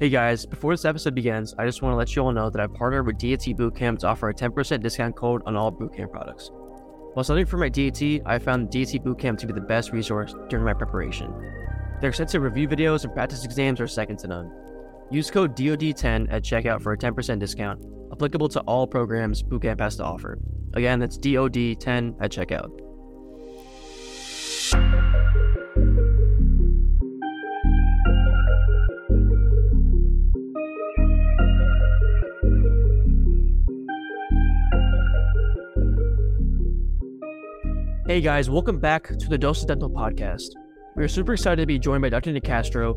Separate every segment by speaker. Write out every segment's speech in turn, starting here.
Speaker 1: Hey guys, before this episode begins, I just want to let you all know that I've partnered with DAT Bootcamp to offer a 10% discount code on all Bootcamp products. While studying for my DAT, I found DAT Bootcamp to be the best resource during my preparation. Their extensive review videos and practice exams are second to none. Use code DOD10 at checkout for a 10% discount, applicable to all programs Bootcamp has to offer. Again, that's DOD10 at checkout. Hey guys, welcome back to the Dose of Dental Podcast. We are super excited to be joined by Dr. Nicastro,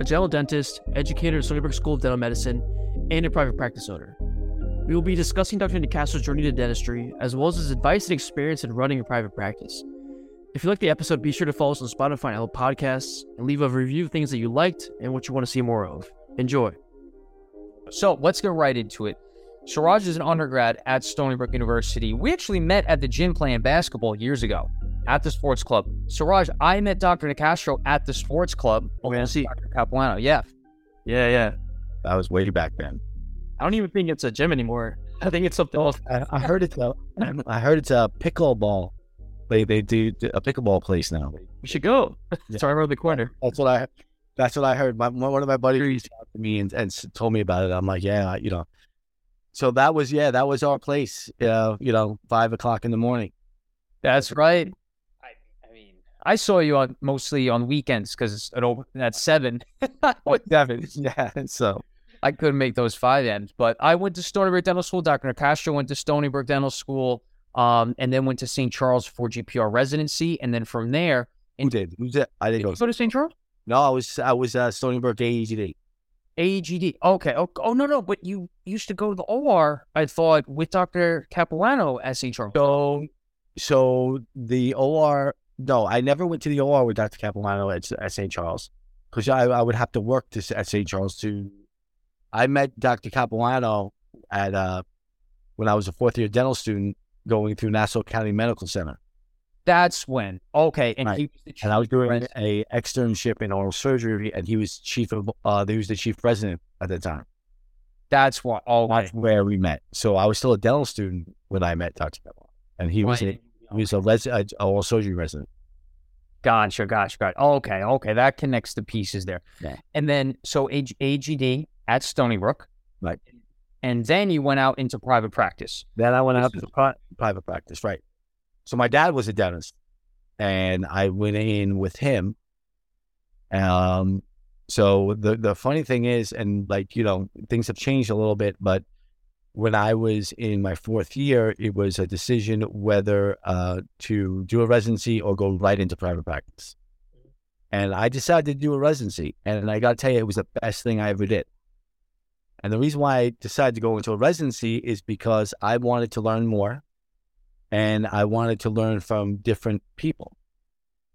Speaker 1: a general dentist, educator at Stony Brook School of Dental Medicine, and a private practice owner. We will be discussing Dr. Nicastro's journey to dentistry, as well as his advice and experience in running a private practice. If you like the episode, be sure to follow us on Spotify and Apple Podcasts, and leave a review of things that you liked and what you want to see more of. Enjoy.
Speaker 2: So let's get right into it. Sooraj is an undergrad at Stony Brook University. We actually met at the gym playing basketball years ago at the sports club. Sooraj, I met Dr. Nicastro at the sports club.
Speaker 1: Oh, yeah, see.
Speaker 2: Dr. Capuano, yeah.
Speaker 1: Yeah, yeah.
Speaker 3: That was way back then.
Speaker 1: I don't even think it's a gym anymore. I think it's something else.
Speaker 3: I, I heard it's a, I heard it's a pickleball. They they do a pickleball place now.
Speaker 1: We should go. It's right around the corner.
Speaker 3: That's what I. That's what I heard. My one of my buddies reached out to me and, and told me about it. I'm like, yeah, you know. So that was yeah, that was our place. Uh, you know, five o'clock in the morning.
Speaker 2: That's right. I, I mean, I saw you on mostly on weekends because at, at seven,
Speaker 3: What seven? Yeah. So
Speaker 2: I couldn't make those five ends. But I went to Stony Brook Dental School. Dr. Nicastro went to Stony Brook Dental School, um, and then went to St. Charles for GPR residency, and then from there, And
Speaker 3: who did? Who did? I
Speaker 2: did
Speaker 3: didn't
Speaker 2: you
Speaker 3: go.
Speaker 2: go to St. Charles?
Speaker 3: No, I was I was uh, Stony Brook AEGD.
Speaker 2: AGD. Okay. Oh, oh no, no. But you used to go to the OR. I thought with Dr. Capuano at St. Charles.
Speaker 3: So, so the OR. No, I never went to the OR with Dr. Capuano at, at St. Charles because I, I would have to work to, at St. Charles to. I met Dr. Capuano at uh, when I was a fourth year dental student going through Nassau County Medical Center,
Speaker 2: That's when. Okay, and
Speaker 3: Right.
Speaker 2: he was the
Speaker 3: and I was doing
Speaker 2: Right.
Speaker 3: a externship in oral surgery, and he was chief of uh, he was the chief president at the time.
Speaker 2: That's what. Oh,
Speaker 3: That's where we met. So I was still a dental student when I met Dr. Capuano, and he was a, he was a, res- a oral surgery resident.
Speaker 2: Gotcha, gotcha, gotcha. Okay, okay, that connects the pieces there.
Speaker 3: Yeah.
Speaker 2: And then so AG, AGD at Stony Brook,
Speaker 3: Right.
Speaker 2: And then you went out into private practice.
Speaker 3: Then I went out to pri- private practice, right? So my dad was a dentist, and I went in with him. Um, so the the funny thing is, and like you know, things have changed a little bit, but when I was in my fourth year, it was a decision whether uh, to do a residency or go right into private practice. And I decided to do a residency, and I got to tell you, it was the best thing I ever did. And the reason why I decided to go into a residency is because I wanted to learn more and I wanted to learn from different people.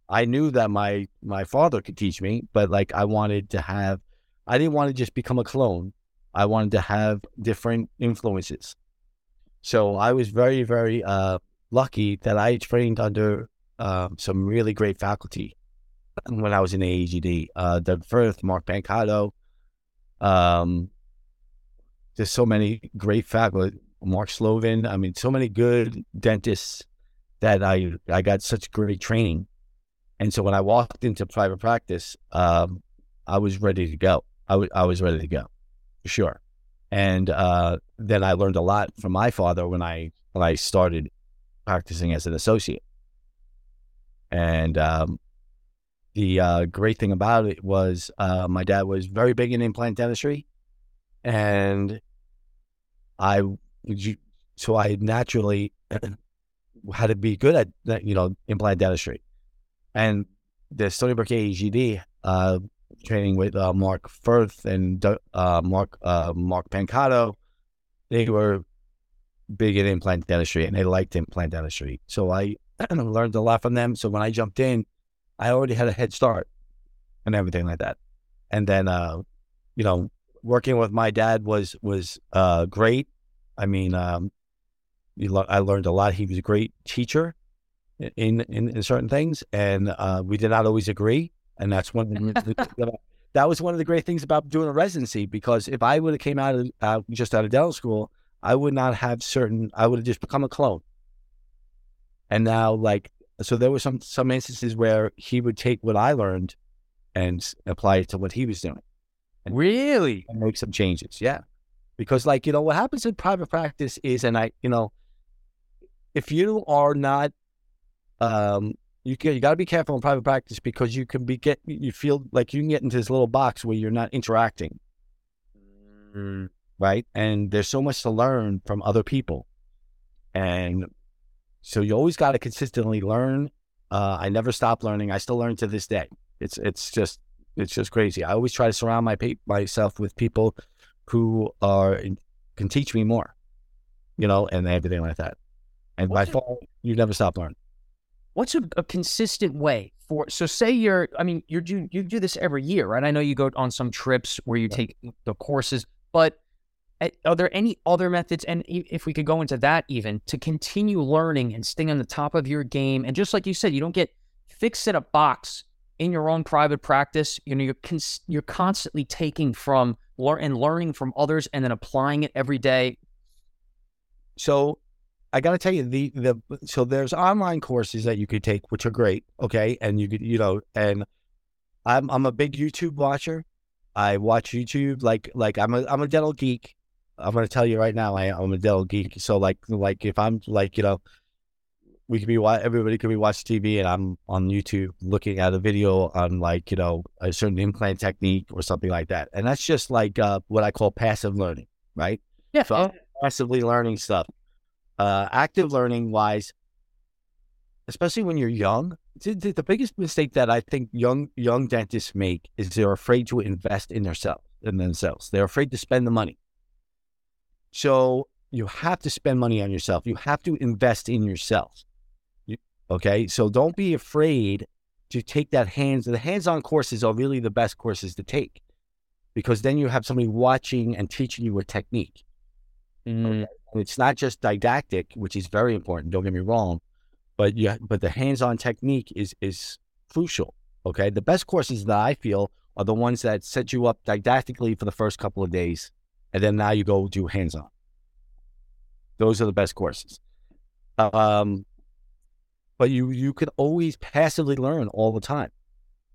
Speaker 3: I knew that my my father could teach me, but like I wanted to have I didn't want to just become a clone. I wanted to have different influences. So I was very, very uh, lucky that I trained under um, some really great faculty when I was in AEGD. Uh, Doug Firth, Mark Pancato, um, there's so many great faculty. Mark Slovin. I mean, so many good dentists that I I got such great training. And so when I walked into private practice, um, I was ready to go. I wa- I was ready to go, for sure. And uh, then I learned a lot from my father when I when I started practicing as an associate. And um, the uh, great thing about it was uh, my dad was very big in implant dentistry, and I so I naturally had to be good at that, you know implant dentistry, and the Stony Brook AEGD uh, training with uh, Mark Firth and uh, Mark uh, Mark Pancato, they were big in implant dentistry and they liked implant dentistry. So I learned a lot from them. So when I jumped in, I already had a head start and everything like that. And then, uh, you know, working with my dad was was uh, great. I mean, um, you lo- I learned a lot. He was a great teacher in in, in certain things, and uh, we did not always agree. And that's when that was one of the great things about doing a residency because if I would have came out of uh, just out of dental school, I would not have certain. I would have just become a clone. And now, like, so there were some some instances where he would take what I learned and apply it to what he was doing. And
Speaker 2: Really?
Speaker 3: and make some changes. Yeah. Because like, you know, what happens in private practice is, and I, you know, if you are not, um, you can, you got to be careful in private practice because you can be get, you feel like you can get into this little box where you're not interacting. Right. And there's so much to learn from other people. And so you always got to consistently learn. Uh, I never stop learning. I still learn to this day. It's, it's just, it's just crazy. I always try to surround my myself with people who are can teach me more, you know, and everything like that. And by
Speaker 2: What's it-
Speaker 3: far, you never stop learning.
Speaker 2: What's a, a consistent way for? So say you're, I mean, you do you do this every year, right? I know you go on some trips where you take the courses, but uh, are there any other methods? And if we could go into that even to continue learning and staying on the top of your game, and just like you said, you don't get fixed in a box in your own private practice. You know, you're cons- you're constantly taking from learn and learning from others, and then applying it every day.
Speaker 3: So I got to tell you the the so there's online courses that you could take, which are great. Okay, and you could you know, and I'm I'm a big YouTube watcher. I watch YouTube like like I'm a I'm a dental geek. I'm going to tell you right now, I, I'm a dental geek. So like like if I'm like you know, we could be everybody could be watching TV, and I'm on YouTube looking at a video on like you know a certain implant technique or something like that, and that's just like uh, what I call passive learning, right?
Speaker 2: Yeah.
Speaker 3: So I'm passively learning stuff. Uh, active learning wise, especially when you're young, the, the- the biggest mistake that I think young young dentists make is they're afraid to invest in themselves in themselves. They're afraid to spend the money. So you have to spend money on yourself. You have to invest in yourself. Okay, so don't be afraid to take that hands. The hands-on courses are really the best courses to take because then you have somebody watching and teaching you a technique.
Speaker 2: Mm,
Speaker 3: And it's not just didactic, which is very important. Don't get me wrong, but yeah, but the hands-on technique is is crucial. Okay, the best courses that I feel are the ones that set you up didactically for the first couple of days, and then now you go do hands-on. Those are the best courses. Um, but you you can always passively learn all the time.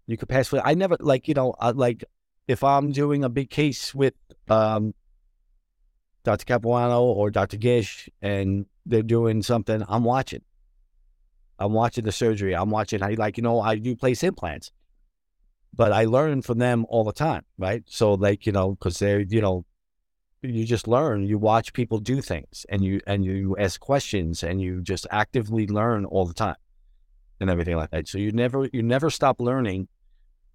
Speaker 3: You could passively. I never like you know I, like if I'm doing a big case with um Dr. Capuano or Dr. Gish and they're doing something, I'm watching. I'm watching the surgery. I'm watching how, like, you know, I do place implants, but I learn from them all the time, right? So, like, you know, because they're, you know, you just learn. You watch people do things and you, and you ask questions and you just actively learn all the time and everything like that. So you never, you never stop learning.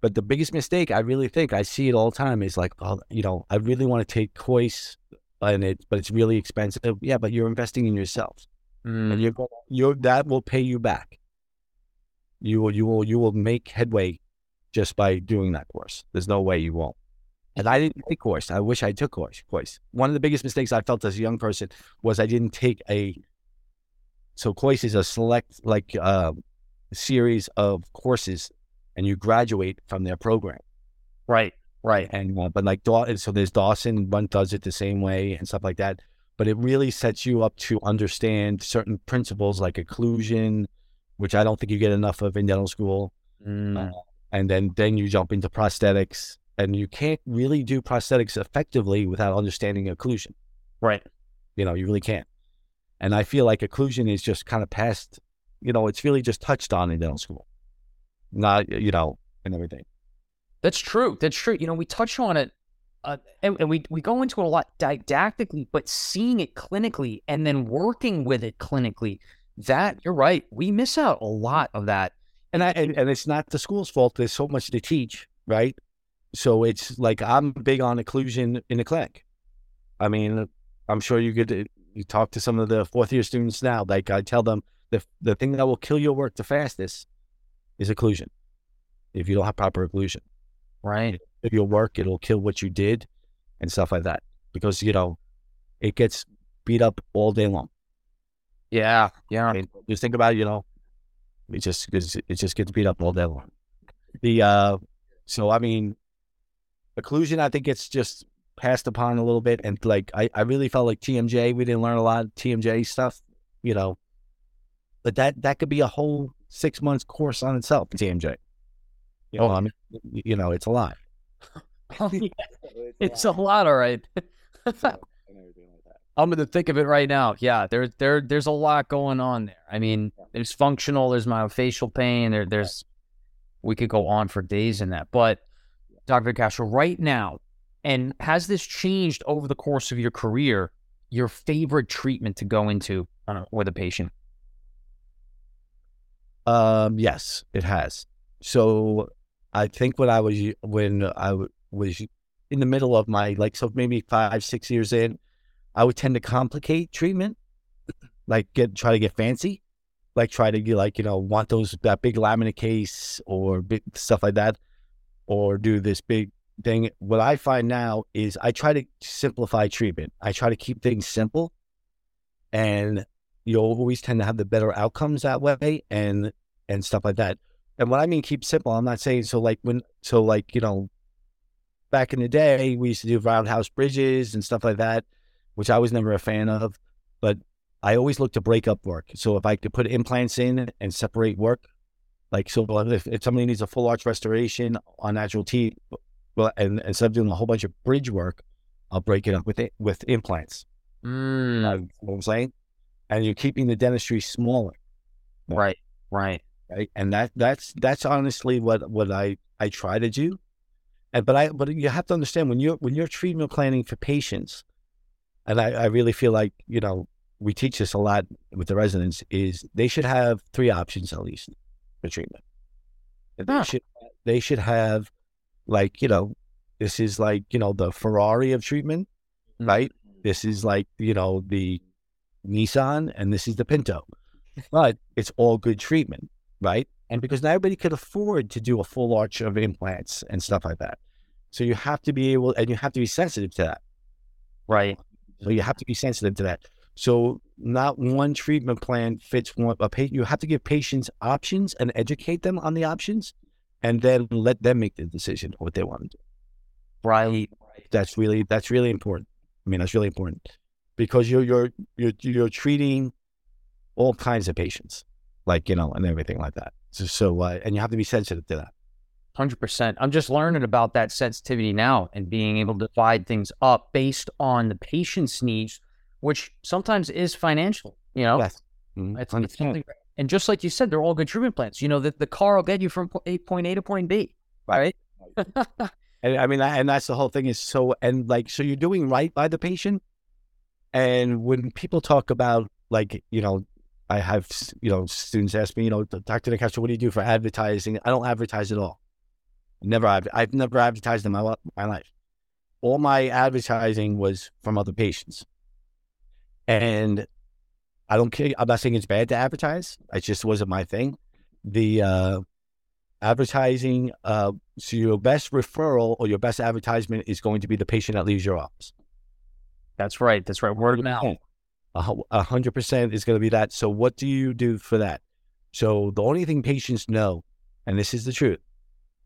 Speaker 3: But the biggest mistake I really think I see it all the time is like, oh, you know, I really want to take course and it, but it's really expensive. Yeah, but you're investing in yourself,
Speaker 2: mm.
Speaker 3: and you're going, you're that will pay you back. You will, you will, you will make headway just by doing that course. There's no way you won't. And I didn't take Kois. I wish I took Kois. Kois. One of the biggest mistakes I felt as a young person was I didn't take a. So Kois is a select like uh, series of courses, and you graduate from their program
Speaker 2: Right. Right.
Speaker 3: and uh, but like Dawson, so there's Dawson, one does it the same way and stuff like that. But it really sets you up to understand certain principles like occlusion, which I don't think you get enough of in dental school.
Speaker 2: Mm.
Speaker 3: And then then you jump into prosthetics, and you can't really do prosthetics effectively without understanding occlusion.
Speaker 2: Right.
Speaker 3: You know, you really can't. And I feel like occlusion is just kind of past. You know, it's really just touched on in dental school, not you know, and everything.
Speaker 2: That's true. That's true. You know, we touch on it, uh, and, and we we go into it a lot didactically, but seeing it clinically and then working with it clinically, that you're right. We miss out a lot of that.
Speaker 3: and I and, and it's not the school's fault. There's so much to teach, right? So it's like I'm big on occlusion in the clinic. I mean, I'm sure you could uh, you talk to some of the fourth year students now. Like I tell them, the the thing that will kill your work the fastest is occlusion. If you don't have proper occlusion,
Speaker 2: Right.
Speaker 3: if your work, it'll kill what you did, and stuff like that. Because you know, it gets beat up all day long.
Speaker 2: Yeah. Yeah.
Speaker 3: I mean, just think about it, you know, it just it just gets beat up all day long. The uh, so I mean, occlusion, I think it's just passed upon a little bit. And like, I, I really felt like TMJ, we didn't learn a lot of TMJ stuff, you know, but that, that could be a whole six months course on itself, TMJ. You know,
Speaker 2: Oh.
Speaker 3: I mean, you know, oh, it's a lot.
Speaker 2: it's a lot, all right. I'm in the thick of it right now. Yeah, there, there, there's a lot going on there. I mean, there's functional, there's myofascial pain, there, there's. We could go on for days in that, but Dr. Castro, right now, and has this changed over the course of your career? Your favorite treatment to go into uh, with a patient?
Speaker 3: Um, yes, it has. So I think when I was when I w- was in the middle of my like so maybe five six years in, I would tend to complicate treatment, like get try to get fancy, like try to get like you know want those that big laminate case or big stuff like that, or do this big thing. What I find now is I try to simplify treatment. I try to keep things simple, and you'll always tend to have the better outcomes that way and and stuff like that. And what I mean keep simple, I'm not saying so like when so like, you know, back in the day we used to do roundhouse bridges and stuff like that, which I was never a fan of. But I always look to break up work. So if I could put implants in and separate work, like so if, if somebody needs a full arch restoration on natural teeth, well and instead of doing a whole bunch of bridge work, I'll break it up with it with implants.
Speaker 2: Mm,
Speaker 3: You know what I'm saying? And you're keeping the dentistry smaller.
Speaker 2: right, right.
Speaker 3: right? And that that's that's honestly what what I I try to do. And but I but you have to understand when you're when you're treatment planning for patients, and I, I really feel like you know we teach this a lot with the residents is they should have three options at least for treatment. And They
Speaker 2: Huh.
Speaker 3: should they should have like you know this is like you know the Ferrari of treatment,
Speaker 2: Mm.
Speaker 3: right? This is like you know the Nissan, and this is the Pinto, but it's all good treatment right? And because not everybody could afford to do a full arch of implants and stuff like that. So you have to be able, and you have to be sensitive to that.
Speaker 2: Right.
Speaker 3: So you have to be sensitive to that. So not one treatment plan fits one. A pa- you have to give patients options and educate them on the options, and then let them make the decision what they want to do.
Speaker 2: Right.
Speaker 3: That's really that's really important. I mean, that's really important because you're you're you're you're treating all kinds of patients, like you know, and everything like that. So, so uh, and you have to be sensitive to that.
Speaker 2: Hundred percent. I'm just learning about that sensitivity now and being able to divide things up based on the patient's needs, which sometimes is financial. You know,
Speaker 3: Yes. Mhm.
Speaker 2: It's, it's something, and just like you said, they're all good treatment plans. You know, that the car will get you from point A to point B. Right.
Speaker 3: And I mean, and that's the whole thing is so, and like, so you're doing right by the patient. And when people talk about, like, you know, I have, you know, students ask me, you know, Dr. Nicastro, what do you do for advertising? I don't advertise at all. Never, I've never advertised in my, my life. All my advertising was from other patients. And I don't care. I'm not saying it's bad to advertise. It just wasn't my thing. The, uh, advertising uh so your best referral or your best advertisement is going to be the patient that leaves your office
Speaker 2: That's right. That's right. Word of mouth.
Speaker 3: A hundred percent is going to be that so what do you do for that so the only thing patients know and this is the truth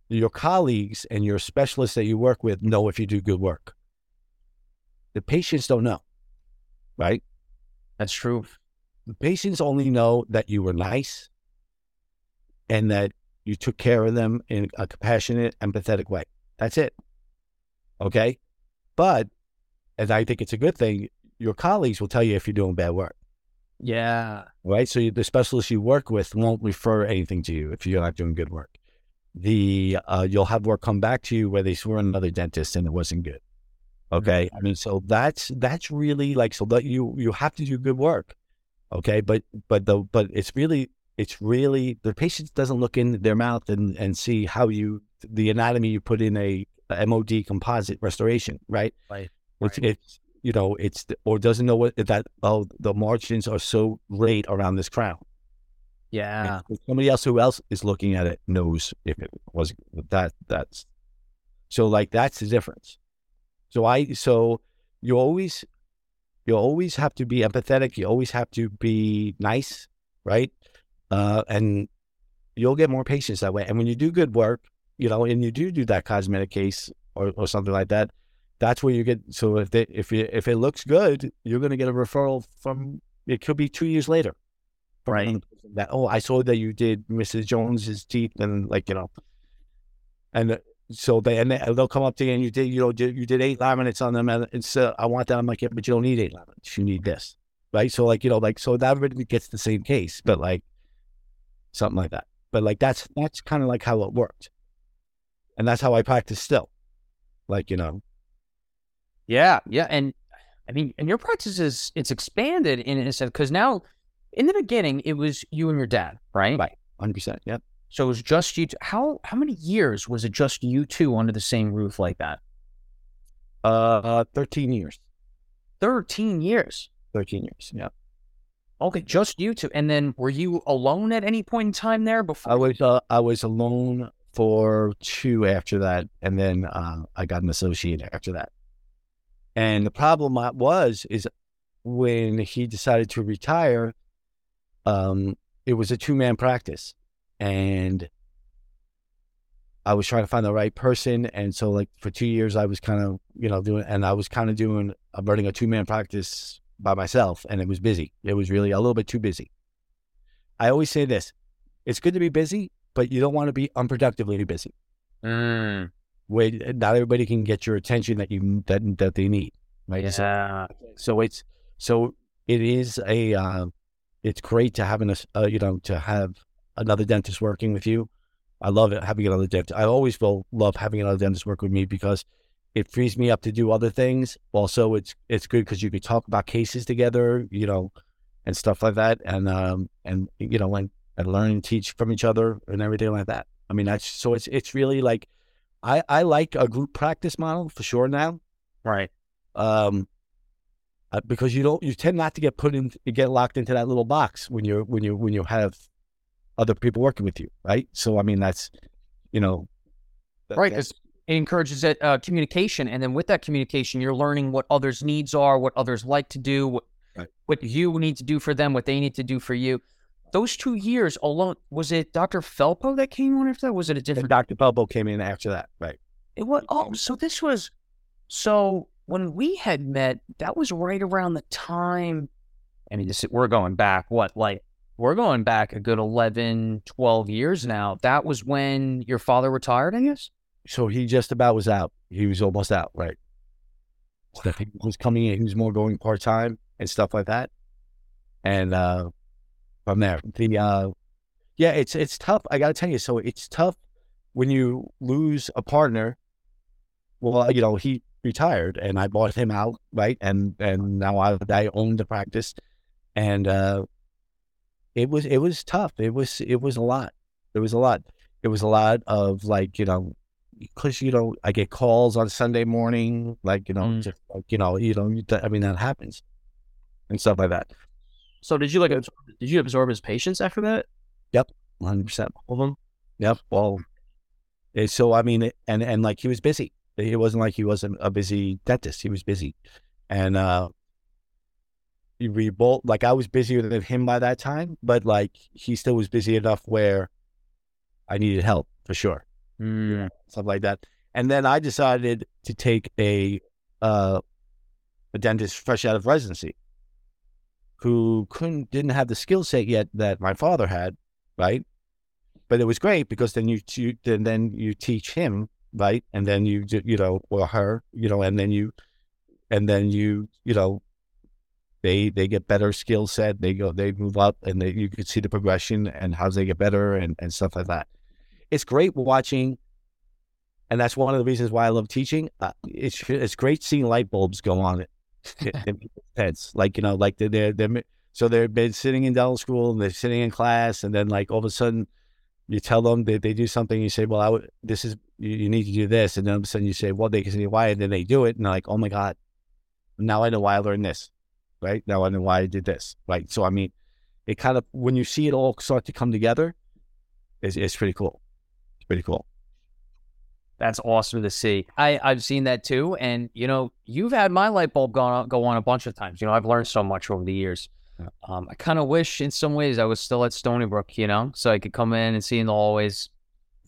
Speaker 3: your colleagues and your specialists that you work with know if you do good work the patients don't know right
Speaker 2: That's true.
Speaker 3: patients only know that you were nice and that you took care of them in a compassionate, empathetic way. That's it. Okay. But, and I think it's a good thing, your colleagues will tell you if you're doing bad work,
Speaker 2: Yeah.
Speaker 3: right? So you, the specialists you work with won't refer anything to you if you're not doing good work. The, uh, you'll have work come back to you where they saw another dentist and it wasn't good. Okay. I mean, so that's, that's really like, so that you, you have to do good work. Okay. But, but the, but it's really, it's really the patient doesn't look in their mouth and, and see how you the anatomy you put in a, a MOD composite restoration, right?
Speaker 2: Right,
Speaker 3: It's,
Speaker 2: right.
Speaker 3: it's you know it's or doesn't know what that oh the margins are so great around this crown.
Speaker 2: Yeah.
Speaker 3: And somebody else who else is looking at it knows if it was that that's so like that's the difference. So I so you always you always have to be empathetic. You always have to be nice, right? Uh, and you'll get more patients that way. And when you do good work, you know, and you do do that cosmetic case, or, or something like that. That's where you get. So if they, if you, if it looks good, you're going to get a referral from. It could be two years later.
Speaker 1: Right.
Speaker 3: That oh, I saw that you did Mrs. Jones's teeth, and like you know, and uh, so they and they, they'll come up to you and you did you know did, you did eight laminates on them, and it's uh, I want that. I'm like, yeah, but you don't need eight laminates. You need this, right? So like you know, like so that everybody gets the same case, but like something like that. But like that's that's kind of like how it worked, and that's how I practice still. Like you know,
Speaker 2: Yeah, yeah, and I mean, and your practice is it's expanded in a sense because now, in the beginning, it was you and your dad, right?
Speaker 3: Right. hundred percent. Yep.
Speaker 2: So it was just you. Two. How how many years was it just you two under the same roof like that?
Speaker 3: Uh, thirteen years.
Speaker 2: Thirteen years.
Speaker 3: Thirteen years. Yeah.
Speaker 2: Okay, just you two. And then were you alone at any point in time there before?
Speaker 3: I was uh, I was alone for two after that, and then uh, I got an associate after that. And the problem was is when he decided to retire, um, it was a two man practice, and I was trying to find the right person, and so like for two years I was kind of you know doing, and I was kind of doing I'm running a two man practice by myself, and it was busy. It was really a little bit too busy. I always say this: it's good to be busy, but you don't want to be unproductively busy.
Speaker 2: Mm,
Speaker 3: Where not everybody can get your attention that you that that they need, right? So-
Speaker 2: yeah.
Speaker 3: so it's so it is a uh, it's great to have an uh, you know to have another dentist working with you. I love it having another dentist. I always will love having another dentist work with me because it frees me up to do other things. Also, it's it's good because you could talk about cases together, you know, and stuff like that, and um and you know and, and learn and teach from each other and everything like that. I mean, that's so it's it's really like I I like a group practice model for sure now
Speaker 2: Right.
Speaker 3: um, uh, because you don't you tend not to get put in get locked into that little box when you're when you when you have other people working with you, right? So I mean that's you know that-
Speaker 2: Right,
Speaker 3: that's-
Speaker 2: it encourages that uh, communication, and then with that communication, you're learning what others' needs are, what others like to do, what,
Speaker 3: Right.
Speaker 2: what you need to do for them, what they need to do for you. Those two years alone, was it Dr. Felpo that came on after that? Was it a
Speaker 3: and
Speaker 2: different?
Speaker 3: Dr. Pelbo came in after that, right?
Speaker 2: It was. Oh, so this was. So when we had met, that was right around the time. I mean, this we're going back. What like we're going back a good 11, 12 years now. That was when your father retired, I guess.
Speaker 3: So he just about was out. He was almost out, right? So he was coming in. He was more going part time and stuff like that. And uh, from there, the uh, yeah, it's it's tough. I got to tell you, so it's tough when you lose a partner. Well, you know, he retired, and I bought him out, right? And and now I I own the practice, and uh, it was it was tough. It was it was a lot. It was a lot. It was a lot of like you know because you know I get calls on Sunday morning, like you know,
Speaker 2: Mm.
Speaker 3: just like you know, you know, I mean that happens and stuff like that.
Speaker 1: So did you like absorb, did you absorb his patients after that?
Speaker 3: Yep, hundred percent.
Speaker 1: Of them.
Speaker 3: Yep. Well, so I mean, and and like he was busy. It wasn't like he wasn't a busy dentist. He was busy, and uh, we both like I was busier than him by that time, but like he still was busy enough where I needed help for sure. stuff like that. And then I decided to take a uh, a dentist fresh out of residency who couldn't didn't have the skill set yet that my father had, right? But it was great because then you, you then then you teach him, right? And then you you know or her, you know, and then you and then you you know they they get better skill set. They go they move up and they, you can see the progression and how they get better and and stuff like that. It's great watching and that's one of the reasons why I love teaching. Uh, it's it's great seeing light bulbs go on in, people's heads. Like you know, like they're they're, they're so they've been sitting in dental school and they're sitting in class, and then like all of a sudden you tell them they, they do something. You say, well, I would, this is you, you need to do this, and then all of a sudden you say, well, they can say why, and then they do it, and they're like, oh my god, now I know why I learned this, right? Now I know why I did this, right? So I mean, it kind of when you see it all start to come together, it's, it's pretty cool. It's pretty cool.
Speaker 2: That's awesome to see. I, I've seen that too. And, you know, you've had my light bulb go on, go on a bunch of times. You know, I've learned so much over the years.
Speaker 3: Yeah.
Speaker 2: Um, I kind of wish in some ways I was still at Stony Brook, you know, so I could come in and see in the hallways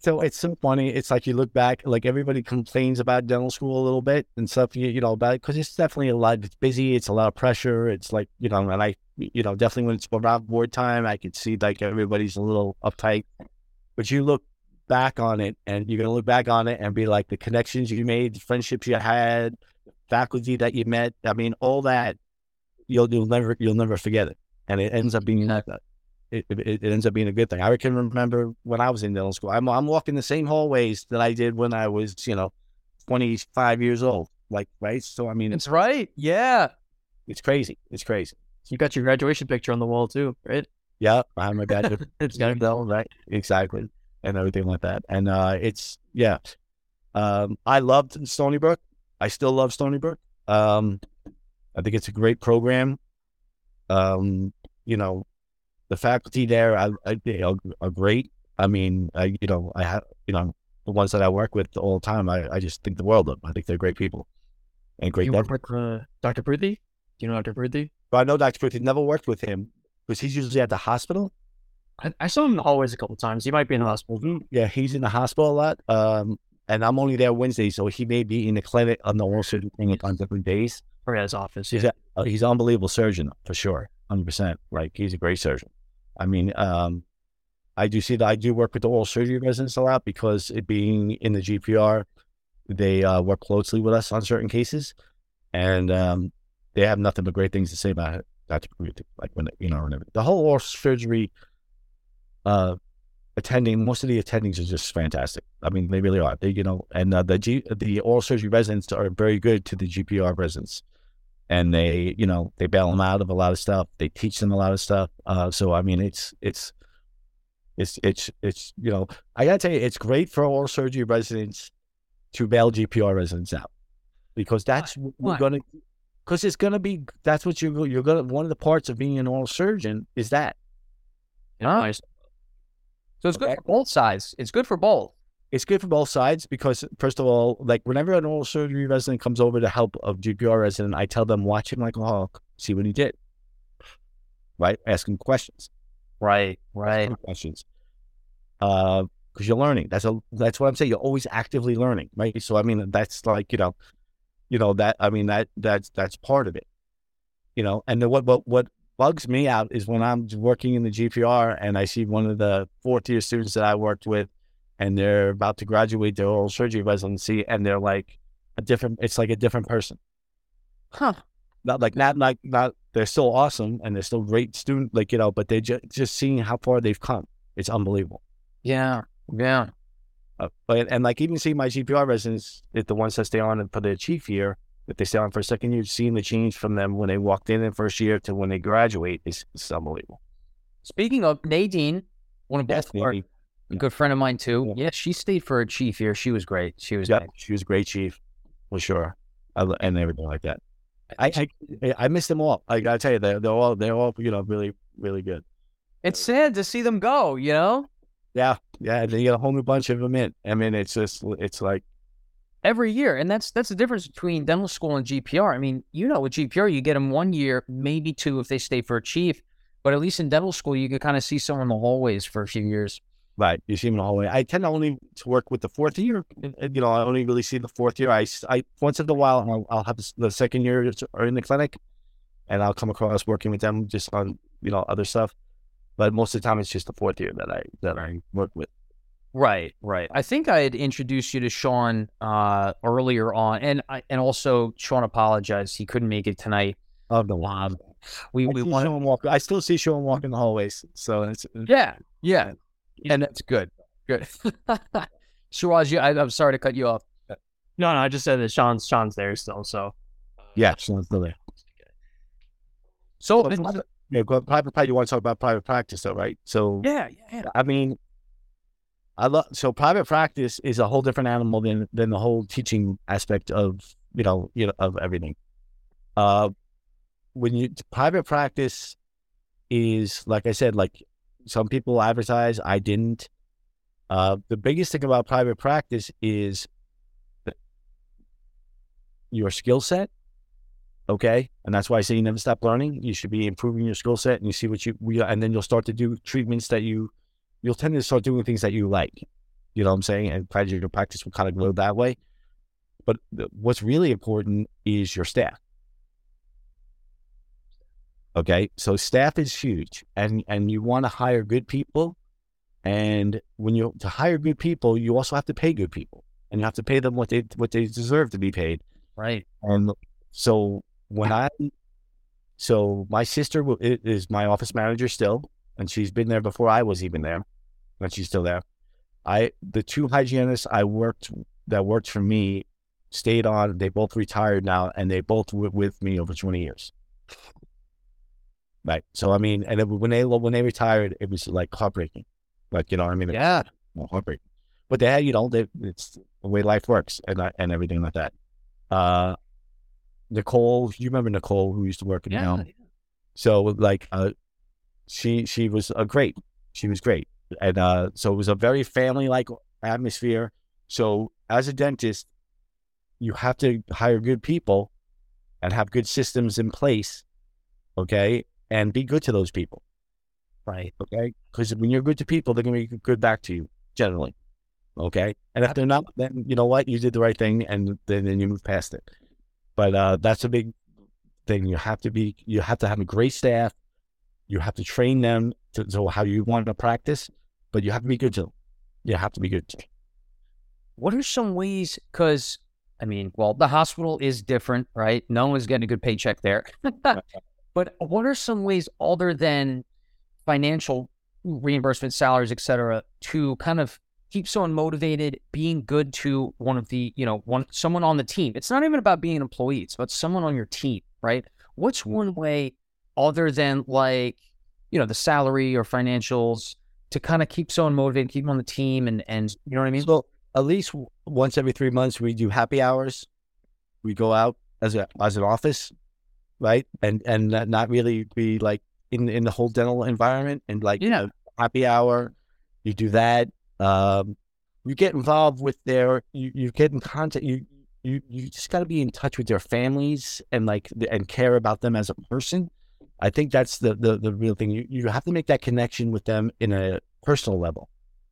Speaker 3: so it's so funny. It's like you look back, like everybody complains about dental school a little bit and stuff, you, you know, about because it's definitely a lot. It's busy. It's a lot of pressure. It's like you know, and I, you know, definitely when it's around board time, I could see like everybody's a little uptight. But you look back on it, and you're gonna look back on it and be like the connections you made, the friendships you had, faculty that you met. I mean, all that you'll you'll never you'll never forget it, and it ends up being that it, it, it, ends up being a good thing. I can remember when I was in dental school. I'm I'm walking the same hallways that I did when I was, you know, 25 years old. Like, right? So I mean,
Speaker 2: it's right. Yeah,
Speaker 3: it's crazy. It's crazy.
Speaker 1: You got your graduation picture on the wall too, right?
Speaker 3: Yeah, I have my graduation.
Speaker 1: it's got
Speaker 3: to right? Exactly, and everything like that. And uh, it's yeah. Um, I loved Stony Brook. I still love Stony Brook. Um, I think it's a great program. Um, you know, the faculty there I, I, are, are great. I mean, I, you know, I have, you know, the ones that I work with all the time, I, I just think the world of them. I think they're great people and great.
Speaker 1: You work with uh, Dr. Pruthi? Do you know Dr. Pruthi?
Speaker 3: But I know Dr. Pruthi. Never worked with him because he's usually at the hospital.
Speaker 1: I, I, saw him in the hallways a couple times. He might be in the hospital.
Speaker 3: Yeah, he's in the hospital a lot. Um, and I'm only there Wednesday, so he may be in the clinic on the surgery clinic on different days.
Speaker 1: Or at his office.
Speaker 3: He's, a, uh, he's an unbelievable surgeon for sure, hundred percent. Right, he's a great surgeon. I mean, um, I do see that I do work with the oral surgery residents a lot because it being in the GPR, they uh, work closely with us on certain cases, and um, they have nothing but great things to say about it. That's like when you know the whole oral surgery uh, attending. Most of the attendings are just fantastic. I mean, they really are. They you know, and uh, the G, the oral surgery residents are very good to the GPR residents and they, you know, they bail them out of a lot of stuff. They teach them a lot of stuff. Uh, so I mean, it's it's it's it's it's you know, I gotta tell you, it's great for oral surgery residents to bail GPR residents out because that's what we're gonna because it's gonna be that's what you're you're gonna one of the parts of being an oral surgeon is that.
Speaker 2: Huh? So it's good for both sides. It's good for both
Speaker 3: it's good for both sides because first of all, like whenever an oral surgery resident comes over to help a GPR resident, I tell them watch him like a hawk, see what he did. Right, asking questions.
Speaker 2: Right, right.
Speaker 3: Questions. Uh, because you're learning. That's a that's what I'm saying. You're always actively learning, right? So I mean, that's like you know, you know that I mean that that's that's part of it. You know, and then what what what bugs me out is when I'm working in the GPR and I see one of the fourth year students that I worked with and they're about to graduate their oral surgery residency and they're like a different it's like a different person.
Speaker 2: Huh.
Speaker 3: Not like not like not they're still awesome and they're still great student like you know but they just just seeing how far they've come it's unbelievable.
Speaker 2: Yeah yeah.
Speaker 3: Uh, but and like even seeing my GPR residents if the ones that stay on for their chief year if they stay on for a second year seeing the change from them when they walked in in first year to when they graduate is, is unbelievable.
Speaker 2: Speaking of Nadine one of yes, a good friend of mine too. Yeah. she stayed for a chief here. She was great. She was.
Speaker 3: Yep, she was great chief, for sure, and everything like that. I I, I miss them all. I gotta tell you, they're, they're all they're all you know really really good.
Speaker 2: It's sad to see them go. You know.
Speaker 3: Yeah, yeah. They get a whole new bunch of them in. I mean, it's just it's like
Speaker 2: every year, and that's that's the difference between dental school and GPR. I mean, you know, with GPR, you get them one year, maybe two if they stay for a chief. But at least in dental school, you can kind of see someone in the hallways for a few years.
Speaker 3: Right. You see them in the hallway. I tend to only to work with the fourth year. You know, I only really see the fourth year. I, I once in a while, I'll, I'll have the second year or in the clinic and I'll come across working with them just on, you know, other stuff. But most of the time, it's just the fourth year that I, that I work with.
Speaker 2: Right, right. I think I had introduced you to Sean uh, earlier on, and I, and also Sean apologized he couldn't make it tonight.
Speaker 3: Of the line, we we want Sean walk. I still see Sean walk in the hallways, so it's
Speaker 2: yeah, yeah and that's good. Good. Sooraj, I, am sorry to cut you off.
Speaker 1: No, no, I just said that Sean's Sean's there still. So
Speaker 3: yeah, Sean's still there. So yeah, private practice. You want to talk about private practice, though, right? So
Speaker 2: yeah, yeah. I
Speaker 3: mean, I love so private practice is a whole different animal than than the whole teaching aspect of you know you know of everything. Uh, when you private practice is like I said, like some people advertise. I didn't. Uh, the biggest thing about private practice is your skill set. Okay, and that's why I say you never stop learning. You should be improving your skill set, and you see what you, and then you'll start to do treatments that you, you'll tend to start doing things that you like. You know what I'm saying? And private practice will kind of go that way. But what's really important is your staff. Okay, so staff is huge, and and you want to hire good people, and when you to hire good people, you also have to pay good people, and you have to pay them what they what they deserve to be paid.
Speaker 2: Right.
Speaker 3: And so when I, so my sister is my office manager still, and she's been there before I was even there, and she's still there. I the two hygienists I worked that worked for me stayed on. They both retired now, and they both were with me over twenty years. Right. So I mean, and it, when they when they retired, it was like heartbreaking. Like you know, I mean,
Speaker 2: yeah,
Speaker 3: well, heartbreaking. But they, had, you know, they, it's the way life works and and everything like that. Uh, Nicole, you remember Nicole who used to work in
Speaker 2: yeah,
Speaker 3: yeah. So like, uh, she she was a great. She was great, and uh, so it was a very family like atmosphere. So as a dentist, you have to hire good people and have good systems in place. Okay, and be good to those people.
Speaker 2: Right.
Speaker 3: Okay. Because when you're good to people, they're going to be good back to you generally. Okay. And if they're not, then you know what? You did the right thing and then, then you move past it. But uh, that's a big thing. You have to be, you have to have a great staff. You have to train them to, to how you want to practice, but you have to be good to them. You have to be good. To them.
Speaker 2: What are some ways? Because I mean, well, the hospital is different, right? No one's getting a good paycheck there. But what are some ways other than financial reimbursement, salaries, et cetera, to kind of keep someone motivated, being good to one of the, you know, one someone on the team? It's not even about being an employee, it's about someone on your team, right? What's one way other than like, you know, the salary or financials to kind of keep someone motivated, keep them on the team and and you know what I mean?
Speaker 3: So at least once every three months we do happy hours. We go out as a as an office right? And and not really be like in in the whole dental environment and like
Speaker 2: yeah. You know,
Speaker 3: happy hour. You do that. Um, you get involved with their. You, you get in contact. You you you just got to be in touch with their families and like and care about them as a person. I think that's the the, the real thing. You you have to make that connection with them in a personal level,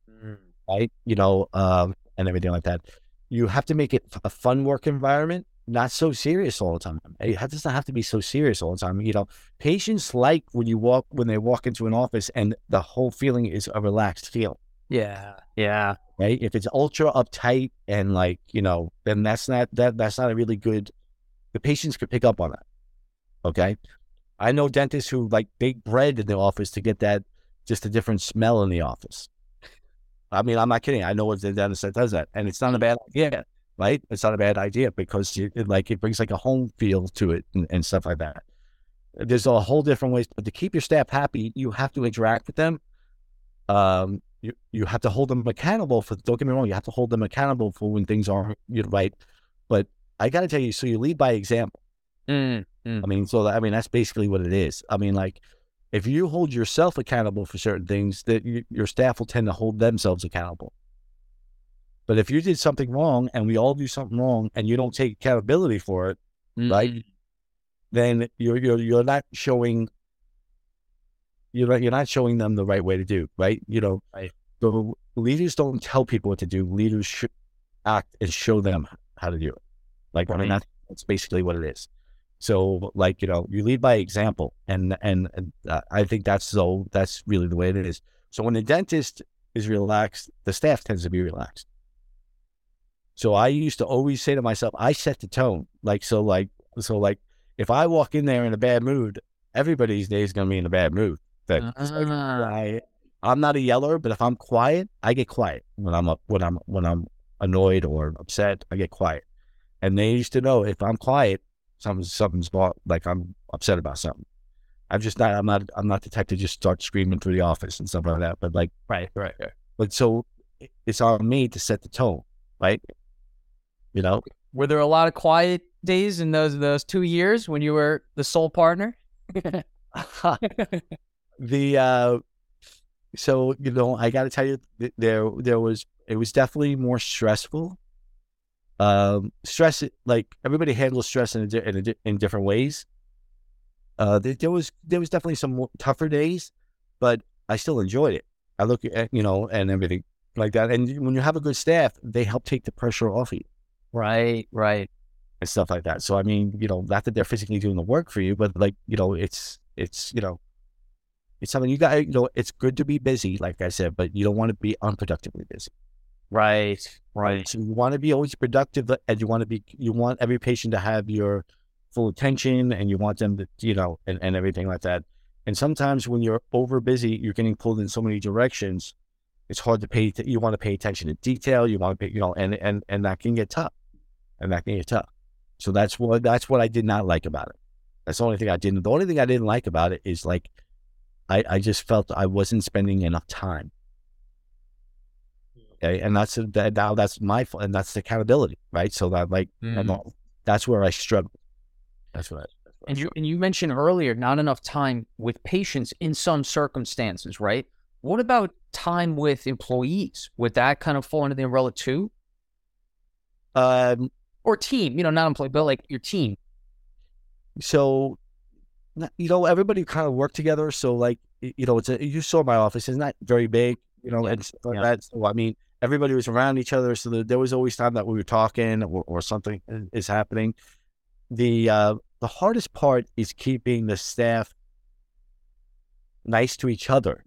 Speaker 3: mm. right? You know, um, and everything like that. You have to make it a fun work environment not so serious all the time. It doesn't have to be so serious all the time. You know, patients like when you walk when they walk into an office and the whole feeling is a relaxed feel.
Speaker 2: Yeah, yeah.
Speaker 3: Right. If it's ultra uptight and like you know, then that's not that that's not a really good. The patients could pick up on that. Okay. I know dentists who like bake bread in the office to get that just a different smell in the office. I mean, I'm not kidding. I know a dentist that does that, and it's not a bad idea right? It's not a bad idea because you, it, like it brings like a home feel to it and, and, stuff like that. There's a whole different ways, but to keep your staff happy, you have to interact with them. Um, you you have to hold them accountable for. Don't get me wrong, you have to hold them accountable for when things aren't you know, right. But I got to tell you, so you lead by example.
Speaker 2: Mm, mm.
Speaker 3: I mean, so that, I mean that's basically what it is. I mean, like if you hold yourself accountable for certain things, that you, your staff will tend to hold themselves accountable. But if you did something wrong and we all do something wrong and you don't take accountability for it, mm-hmm. right? Then you're you're you're not showing you're not, you're not showing them the right way to do, right? You know,
Speaker 2: right.
Speaker 3: the leaders don't tell people what to do. Leaders should act and show them how to do it. Like right. I mean, that's, that's basically what it is. So, like you know, you lead by example, and and, and uh, I think that's so that's really the way it is. So when the dentist is relaxed, the staff tends to be relaxed. So I used to always say to myself, I set the tone. Like, so, like, so, like, if I walk in there in a bad mood, everybody these days is going to be in a bad mood. Uh-huh. I, I'm not a yeller, but if I'm quiet, I get quiet when I'm up, when I'm, when I'm annoyed or upset, I get quiet. And they used to know if I'm quiet, something, something's like I'm upset about something. I'm just not, I'm not, I'm not the type to just start screaming through the office and stuff like that. But like,
Speaker 2: right, right, right.
Speaker 3: But so it's on me to set the tone, right? You know,
Speaker 2: were there a lot of quiet days in those those two years when you were the sole partner?
Speaker 3: the uh, so you know, I got to tell you, there there was it was definitely more stressful. Um, stress like everybody handles stress in a, in, a, in different ways. Uh, there, there was there was definitely some tougher days, but I still enjoyed it. I look at you know and everything. like that. And when you have a good staff, they help take the pressure off you
Speaker 2: Right, right.
Speaker 3: and stuff like that. So I mean, you know, not that they're physically doing the work for you, but like, you know, it's it's you know, it's something you got. You know, it's good to be busy, like I said, but you don't want to be unproductively busy.
Speaker 2: Right, right.
Speaker 3: So you want to be always productive, and you want to be you want every patient to have your full attention, and you want them to you know, and, and everything like that. And sometimes when you're over busy, you're getting pulled in so many directions. It's hard to pay. you want to pay attention to detail. You want to pay, you know, and and and that can get tough, and that can get tough. So that's what that's what I did not like about it. That's the only thing I didn't. The only thing I didn't like about it is like, I I just felt I wasn't spending enough time. Okay, and that's that now that's my fault, and that's accountability, right? So that like
Speaker 2: Mhm.
Speaker 3: I'm- that's where I struggle. That's what I. That's what I
Speaker 2: And you and you mentioned earlier not enough time with patients in some circumstances, right? What about time with employees? Would that kind of fall under the umbrella too?
Speaker 3: um,
Speaker 2: Or team, you know, not employee, but like your team.
Speaker 3: so you know everybody kind of worked together so like you know it's a you saw my office it's not very big you know and stuff like
Speaker 2: Yeah.
Speaker 3: that so i mean everybody was around each other so there, there was always time that we were talking or, or something is happening the uh the hardest part is keeping the staff nice to each other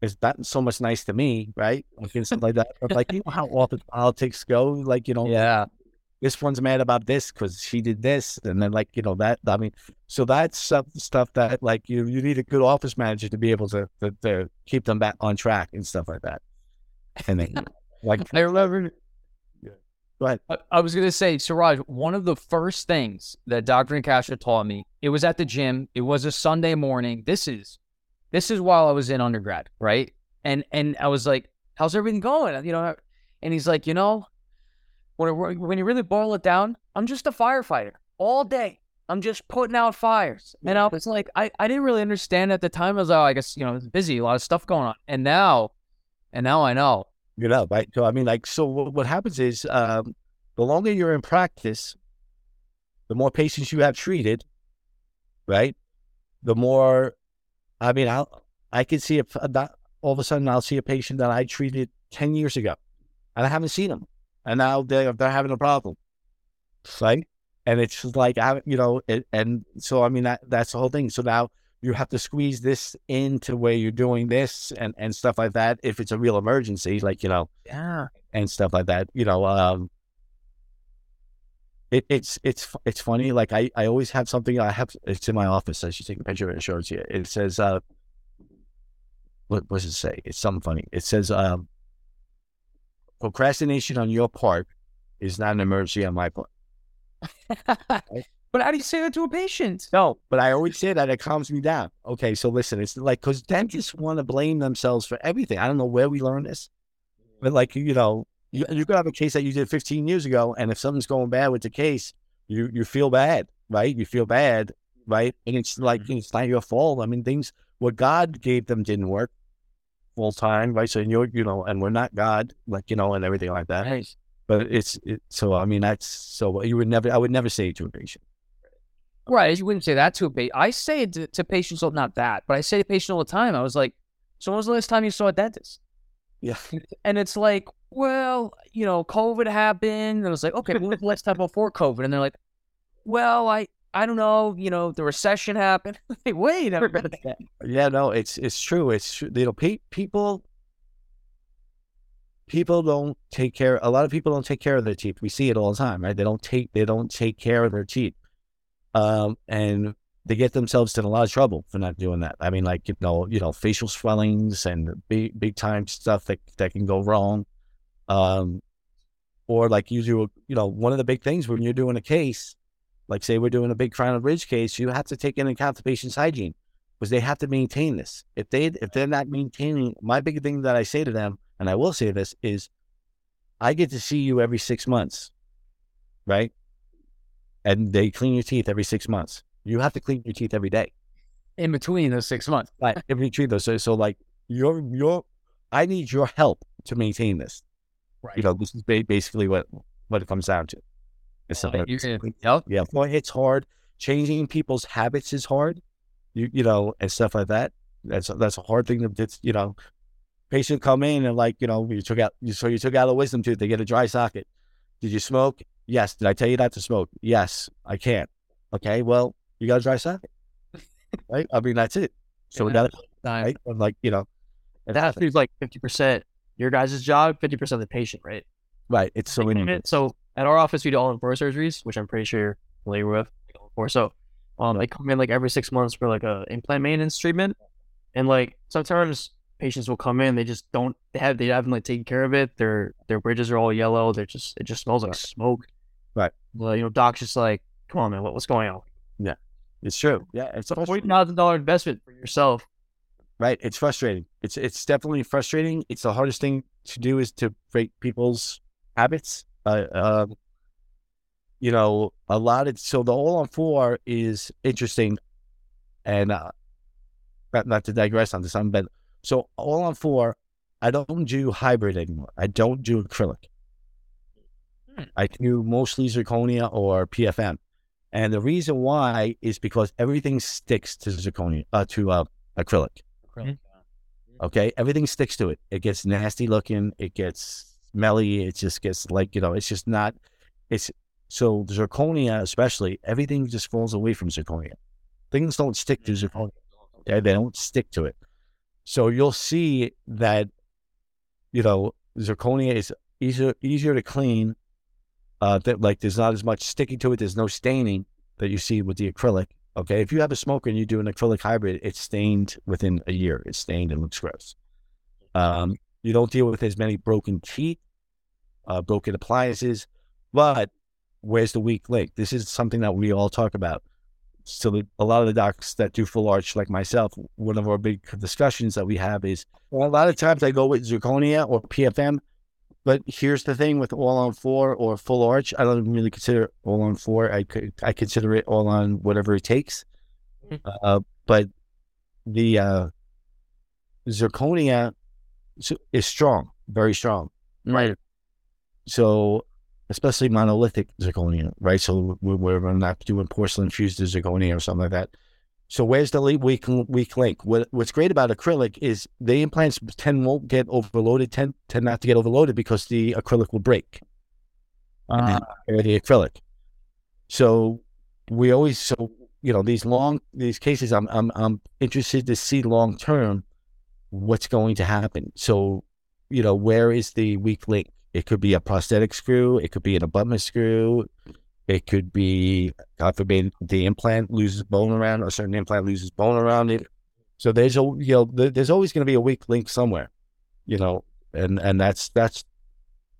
Speaker 3: it's not so much nice to me right like stuff like that but like you know how often politics go like you know
Speaker 2: Yeah.
Speaker 3: This one's mad about this because she did this, and then like you know that. I mean, so that's stuff stuff that like you you need a good office manager to be able to to, to keep them back on track and stuff like that. And then like
Speaker 2: I remember
Speaker 3: go ahead.
Speaker 2: I, I was gonna say, Sooraj, one of the first things that Dr. Nicastro taught me, it was at the gym. It was a Sunday morning. This is this is while I was in undergrad, right? And and I was like, How's everything going? You know, and he's like, you know, when when you really boil it down, I'm just a firefighter all day. I'm just putting out fires. And I was like, I, I didn't really understand at the time. I was like, oh, I guess, you know, it's busy, a lot of stuff going on. And now, and now I know.
Speaker 3: You know, right? So I mean, like, so what, happens is, um, the longer you're in practice, the more patients you have treated, right? The more, I mean, I I can see if that all of a sudden I'll see a patient that I treated ten years ago, and I haven't seen them, and now they're they're having a problem, right? And it's just like I, you know, it, and so I mean that that's the whole thing. So now you have to squeeze this into where you're doing this and and stuff like that. If it's a real emergency, like you know,
Speaker 2: Yeah.
Speaker 3: and stuff like that. You know, um, it, it's it's it's funny. Like I, I always have something. I have it's in my office. I should take a picture of it and show it to you. It says, uh, what what does it say? It's something funny. It says, um, procrastination on your part is not an emergency on my part.
Speaker 2: but how do you say that to a patient?
Speaker 3: No, but I always say that it calms me down. Okay, so listen, it's like because dentists want to blame themselves for everything. I don't know where we learned this, but like you know, you you could have a case that you did 15 years ago, and if something's going bad with the case, you you feel bad, right? You feel bad, right? And it's like mm-hmm. it's not your fault. I mean, things what God gave them didn't work full time, right? So you're you know, and we're not God, like you know, and everything like that.
Speaker 2: Nice.
Speaker 3: But it's it, so I mean that's so you would never I would never say it to a patient.
Speaker 2: Right. You wouldn't say that to a patient. I say it to, to patients, well, not that, but I say to patients all the time. I was like, so when was the last time you saw a dentist?
Speaker 3: Yeah.
Speaker 2: And it's like, well, you know, COVID happened. And I was like, okay, when was the last time before COVID? And they're like, well, I, I don't know, you know, the recession happened. Like, Wait, a minute.
Speaker 3: Yeah, no, it's it's true. It's true. You know, pe- people people don't take care. A lot of people don't take care of their teeth. We see it all the time, right? They don't take they don't take care of their teeth, um, and they get themselves in a lot of trouble for not doing that. I mean, like you know, you know, facial swellings and big big time stuff that that can go wrong, um, or like you do. You know, one of the big things when you're doing a case, like say we're doing a big crown and bridge case, you have to take into account the patient's hygiene because they have to maintain this. If they if they're not maintaining, my big thing that I say to them, and I will say this is, I get to see you every six months, right? And they clean your teeth every six months. You have to clean your teeth every day.
Speaker 2: In between those six months.
Speaker 3: Right. Every treat those. So, so like your your, I need your help to maintain this.
Speaker 2: Right.
Speaker 3: You know, this is basically what what it comes down to. It's. Oh,
Speaker 2: you're gonna- Yep.
Speaker 3: Yeah, well, it's hard. Changing people's habits is hard. You you know, and stuff like that. That's that's a hard thing to it's, you know. patient come in and like, you know, you took out, you, so you took out a wisdom tooth, they get a dry socket. Did you smoke? Yes. Did I tell you not to smoke? Yes, I can't. Okay. Well, you got a dry socket, right? I mean, that's it. So we got to, right? I'm like, you know, it
Speaker 1: That
Speaker 3: happens.
Speaker 1: like fifty percent your guys' job, fifty percent the patient, right?
Speaker 3: Right. It's so many.
Speaker 1: So at our office, we do all in four surgeries, which I'm pretty sure you're familiar with. like, all in four. So um, they come in like every six months for like a implant maintenance treatment, and like sometimes patients will come in, they just don't they have they haven't like taken care of it. Their their bridges are all yellow. They're just it just smells like smoke.
Speaker 3: Right.
Speaker 1: Well, you know, doc's just like, come on, man, what, what's going on?
Speaker 3: Yeah, it's true. Yeah. It's
Speaker 1: It's a forty thousand dollar investment for yourself.
Speaker 3: right. It's frustrating. It's it's definitely frustrating. It's the hardest thing to do is to break people's habits. Uh, um, you know, a lot of so the all on four is interesting, and uh, not, not to digress on this, um, but so all on four, I don't do hybrid anymore. I don't do acrylic.
Speaker 1: Hmm.
Speaker 3: I do mostly zirconia or PFM, and the reason why is because everything sticks to zirconia uh, to uh, acrylic. Okay, everything sticks to it. It gets nasty looking. It gets smelly. It just gets like you know. It's just not. It's so zirconia, especially everything just falls away from zirconia. Things don't stick to zirconia. Okay, they don't stick to it. So you'll see that you know zirconia is easier easier to clean. Uh, that like there's not as much sticking to it. There's no staining that you see with the acrylic. Okay, if you have a smoker and you do an acrylic hybrid, it's stained within a year. It's stained and looks gross. Um, you don't deal with as many broken teeth, uh, broken appliances, but where's the weak link? This is something that we all talk about. So the, a lot of the docs that do full arch, like myself, one of our big discussions that we have is well, a lot of times I go with zirconia or PFM, but here's the thing with all on four or full arch, I don't really consider all on four. I could I consider it all on whatever it takes.
Speaker 1: Mhm.
Speaker 3: Uh, but the uh, zirconia is strong, very strong.
Speaker 1: Right.
Speaker 3: So, especially monolithic zirconia, right? So we- we're not doing porcelain fused to zirconia or something like that. So where's the weak weak link? What, what's great about acrylic is the implants tend won't get overloaded, tend tend not to get overloaded because the acrylic will break.
Speaker 2: Uh,
Speaker 3: the acrylic. So we always so you know these long these cases. I'm I'm I'm interested to see long term what's going to happen. So you know where is the weak link? It could be a prosthetic screw. It could be an abutment screw. It could be, God forbid, the implant loses bone around, or a certain implant loses bone around it. So there's a you know there's always going to be a weak link somewhere, you know, and and that's that's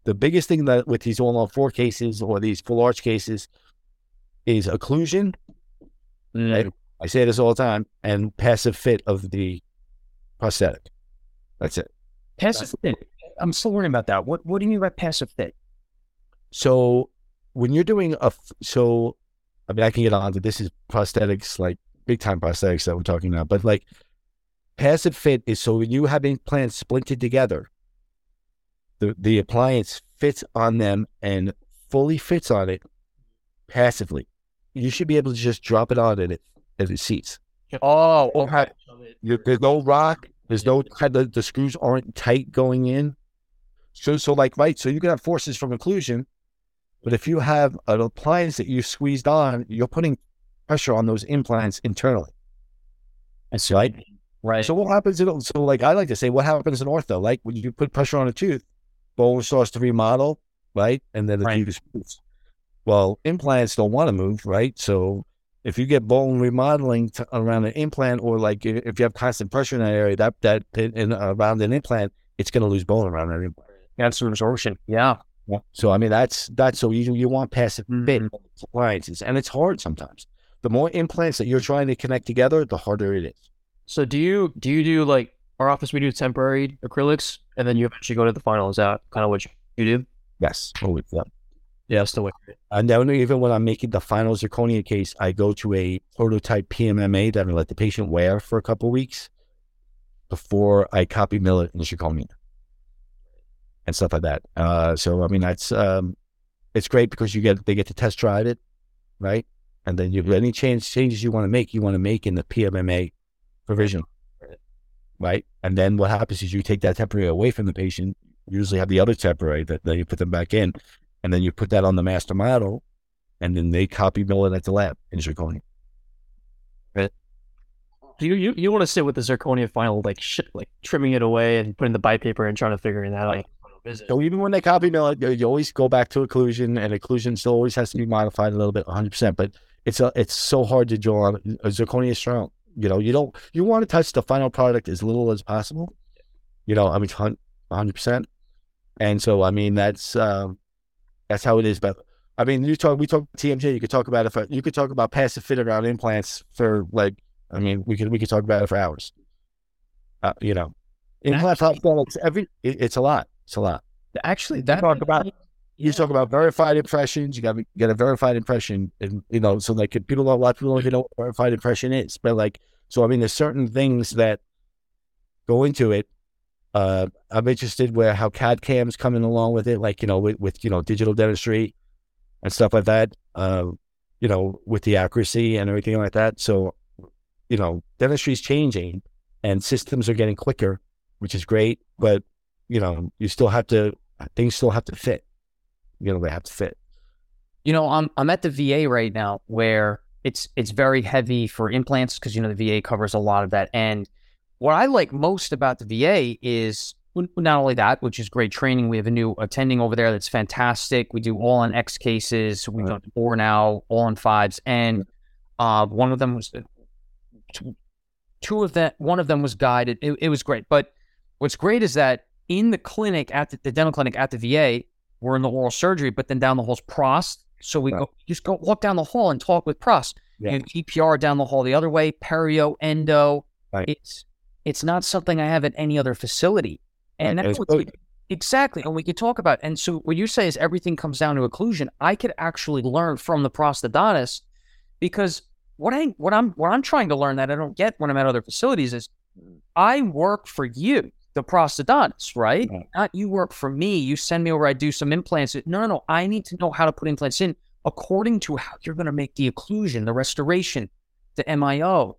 Speaker 3: the biggest thing that with these all on four cases or these full arch cases is occlusion. Mm. Right? I say this all the time, and passive fit of the prosthetic. That's it.
Speaker 2: passive fit. I'm still learning about that. What What do you mean by passive fit?
Speaker 3: So when you're doing a f- so, I mean, I can get on to this is prosthetics, like big time prosthetics that we're talking about, but like passive fit is so when you have implants splinted together, the the appliance fits on them and fully fits on it passively. You should be able to just drop it on and it and it seats.
Speaker 2: Oh,
Speaker 3: Or have, you- there's no rock. There's no the, the screws aren't tight going in. So so like right. So you can have forces from occlusion, but if you have an appliance that you squeezed on, you're putting pressure on those implants internally.
Speaker 2: That's
Speaker 3: right.
Speaker 2: Right.
Speaker 3: So what happens in so like I like to say, what happens in ortho? Like when you put pressure on a tooth, bone starts to remodel, right? And then the
Speaker 2: Right.
Speaker 3: tooth moves. Well, implants don't want to move, right? So if you get bone remodeling around an implant, or like if you have constant pressure in that area, that that in, in, around an implant, it's going to lose bone around that implant.
Speaker 2: Some absorption. Yeah.
Speaker 3: So I mean, that's that's so you you want passive fit
Speaker 2: Mhm.
Speaker 3: appliances, and it's hard sometimes. The more implants that you're trying to connect together, the harder it is.
Speaker 1: So do you do you do like our office? We do temporary acrylics, and then you eventually go to the final. Is that kind of what you you do?
Speaker 3: Yes, always. Yeah.
Speaker 1: Yeah, that's the way.
Speaker 3: And then even when I'm making the final zirconia case, I go to a prototype PMMA that I let the patient wear for a couple weeks before I copy mill it in zirconia and stuff like that. Uh, so I mean that's um, it's great because you get they get to test drive it, right? And then you any change changes you want to make, you want to make in the PMMA provision. right? And then what happens is you take that temporary away from the patient. You usually have the other temporary that then you put them back in, and then you put that on the master model, and then they copy mill it at the lab in zirconia. Right.
Speaker 1: You you, you want to sit with the zirconia final like shit, like trimming it away and putting the bite paper and trying to figure that out.
Speaker 3: So even when they copy mill it, you, always go back to occlusion, and occlusion still always has to be modified a little bit, 100. percent But it's a, it's so hard to draw on a zirconia strong. You know, you don't you want to touch the final product as little as possible. You know, I mean, 100 percent. And so, I mean, that's um, that's how it is. But I mean, you talk we talk TMJ. You could talk about it. For, you could talk about passive fit around implants for like I mean, we could we could talk about it for hours. Uh, you know, implant hospitals, every it, it's a lot. It's a lot.
Speaker 2: Actually, that
Speaker 3: talk about you talk about verified impressions. You got to get a verified impression, and you know, so like people, a lot of people don't even know what verified impression is. But like, so I mean, there's certain things that go into it. Uh, I'm interested where how CAD CAM's coming along with it, like you know, with, with you know digital dentistry and stuff like that. Uh, you know, with the accuracy and everything like that. So you know, dentistry is changing and systems are getting quicker, which is great. But, you know, you still have to, things still have to fit. You know, they have to fit.
Speaker 2: You know, I'm, I'm at the VA right now where it's, it's very heavy for implants because, you know, the VA covers a lot of that. And what I like most about the VA is not only that, which is great training. We have a new attending over there that's fantastic. We do all on X cases. We've done four now, all on fives. And uh, one of them was two of them, one of them was guided. It, it was great. But what's great is that in the clinic at the, the, dental clinic at the VA, we're in the oral surgery, but then down the hall's pros. So we right. go just go walk down the hall and talk with pros. Yeah. And EPR down the hall the other way, perio, endo. Right. It's it's not something I have at any other facility. And right. that's exactly. And we could talk about. And so what you say is everything comes down to occlusion. I could actually learn from the prosthodontist because what I what I'm what I'm trying to learn that I don't get when I'm at other facilities is I work for you, the prosthodontist, right? right? Not you work for me. You send me over, I do some implants. No, no, no. I need to know how to put implants in according to how you're going to make the occlusion, the restoration, the MIO.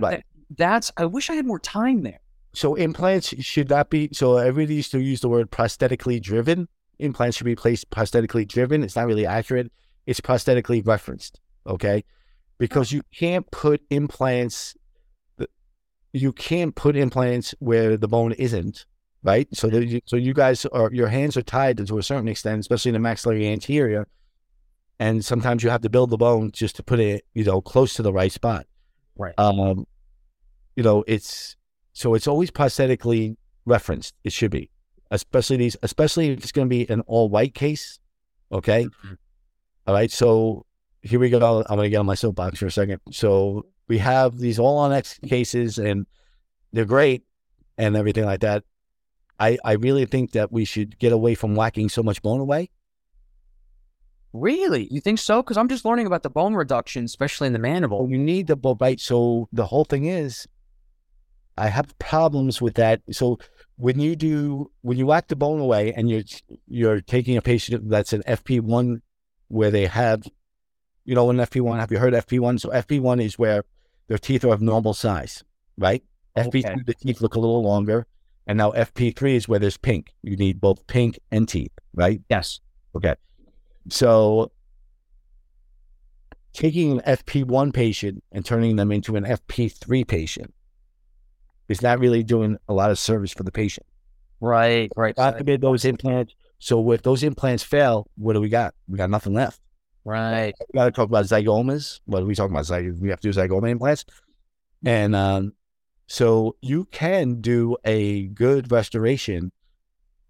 Speaker 2: Right. that's I wish I had more time there.
Speaker 3: So implants should not be so everybody used to use the word prosthetically driven. Implants should be placed prosthetically driven. It's not really accurate. It's prosthetically referenced. Okay because you can't put implants you can't put implants where the bone isn't right? So you, so you guys are your hands are tied to a certain extent especially in the maxillary anterior. And sometimes you have to build the bone just to put it you know close to the right spot.
Speaker 2: Right.
Speaker 3: Um you know it's so it's always prosthetically referenced. It should be. Especially these especially if it's going to be an all white case okay? Mm-hmm. all right so here we go. I'm going to get on my soapbox for a second. So we have these all on X cases and they're great and everything like that. I, I really think that we should get away from whacking so much bone away.
Speaker 2: Really? You think so? Because I'm just learning about the bone reduction, especially in the mandible.
Speaker 3: You need the bone, right? So the whole thing is, I have problems with that. So when you do, when you whack the bone away and you're, you're taking a patient that's an FP1 where they have you know, an FP1, have you heard FP1? So FP1 is where their teeth are of normal size, right? Okay. FP2, the teeth look a little longer. And now FP3 is where there's pink. You need both pink and teeth, right?
Speaker 2: Yes.
Speaker 3: Okay. So taking an FP1 patient and turning them into an FP3 patient is not really doing a lot of service for the patient.
Speaker 2: Right, right.
Speaker 3: Got to those implants. So if those implants fail, what do we got? We got nothing left.
Speaker 2: Right.
Speaker 3: We got to talk about zygomas. What are we talking about? Zy- we have to do zygoma implants. And um, so you can do a good restoration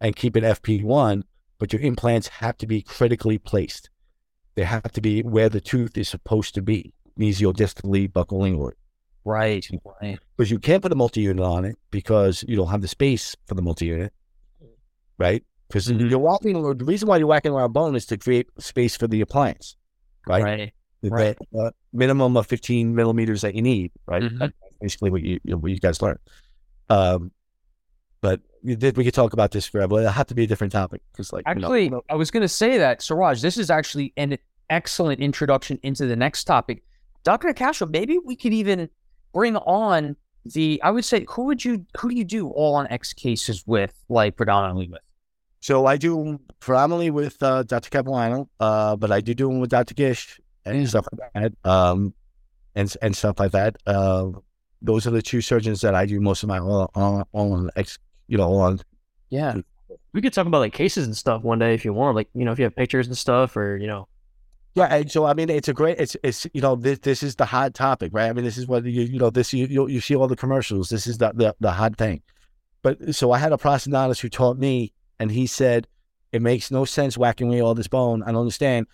Speaker 3: and keep it FP1, but your implants have to be critically placed. They have to be where the tooth is supposed to be, mesial-distally buccal inward.
Speaker 2: Right. Right.
Speaker 3: Because you can't put a multi-unit on it because you don't have the space for the multi-unit. Right. Because mm-hmm. you're walking, the reason why you're whacking around bone is to create space for the appliance, right?
Speaker 2: Right.
Speaker 3: The, right. Uh, minimum of 15 millimeters that you need, right? Mm-hmm. That's basically what you what you guys learn. Um, but we, could talk about this forever. It'll have to be a different topic because, like,
Speaker 2: actually, you know, I was going to say that Sooraj, this is actually an excellent introduction into the next topic. Dr. Castro, maybe we could even bring on the I would say who would you who do you do all on X cases with, like predominantly with?
Speaker 3: So I do predominantly with uh, Dr. Capuano, uh, but I do do them with Dr. Gish and stuff like that, um, and and stuff like that. Uh, those are the two surgeons that I do most of my all, all, all on X, you know, all on.
Speaker 2: Yeah.
Speaker 1: We could talk about like cases and stuff one day if you want. Like, you know, if you have pictures and stuff or, you know,
Speaker 3: Yeah, and so I mean, it's a great. It's it's you know this this is the hot topic, right? I mean, this is what you you know this you you, you see all the commercials. This is the, the the hot thing. But so I had a prosthodontist who taught me, and he said it makes no sense whacking away all this bone. I don't understand.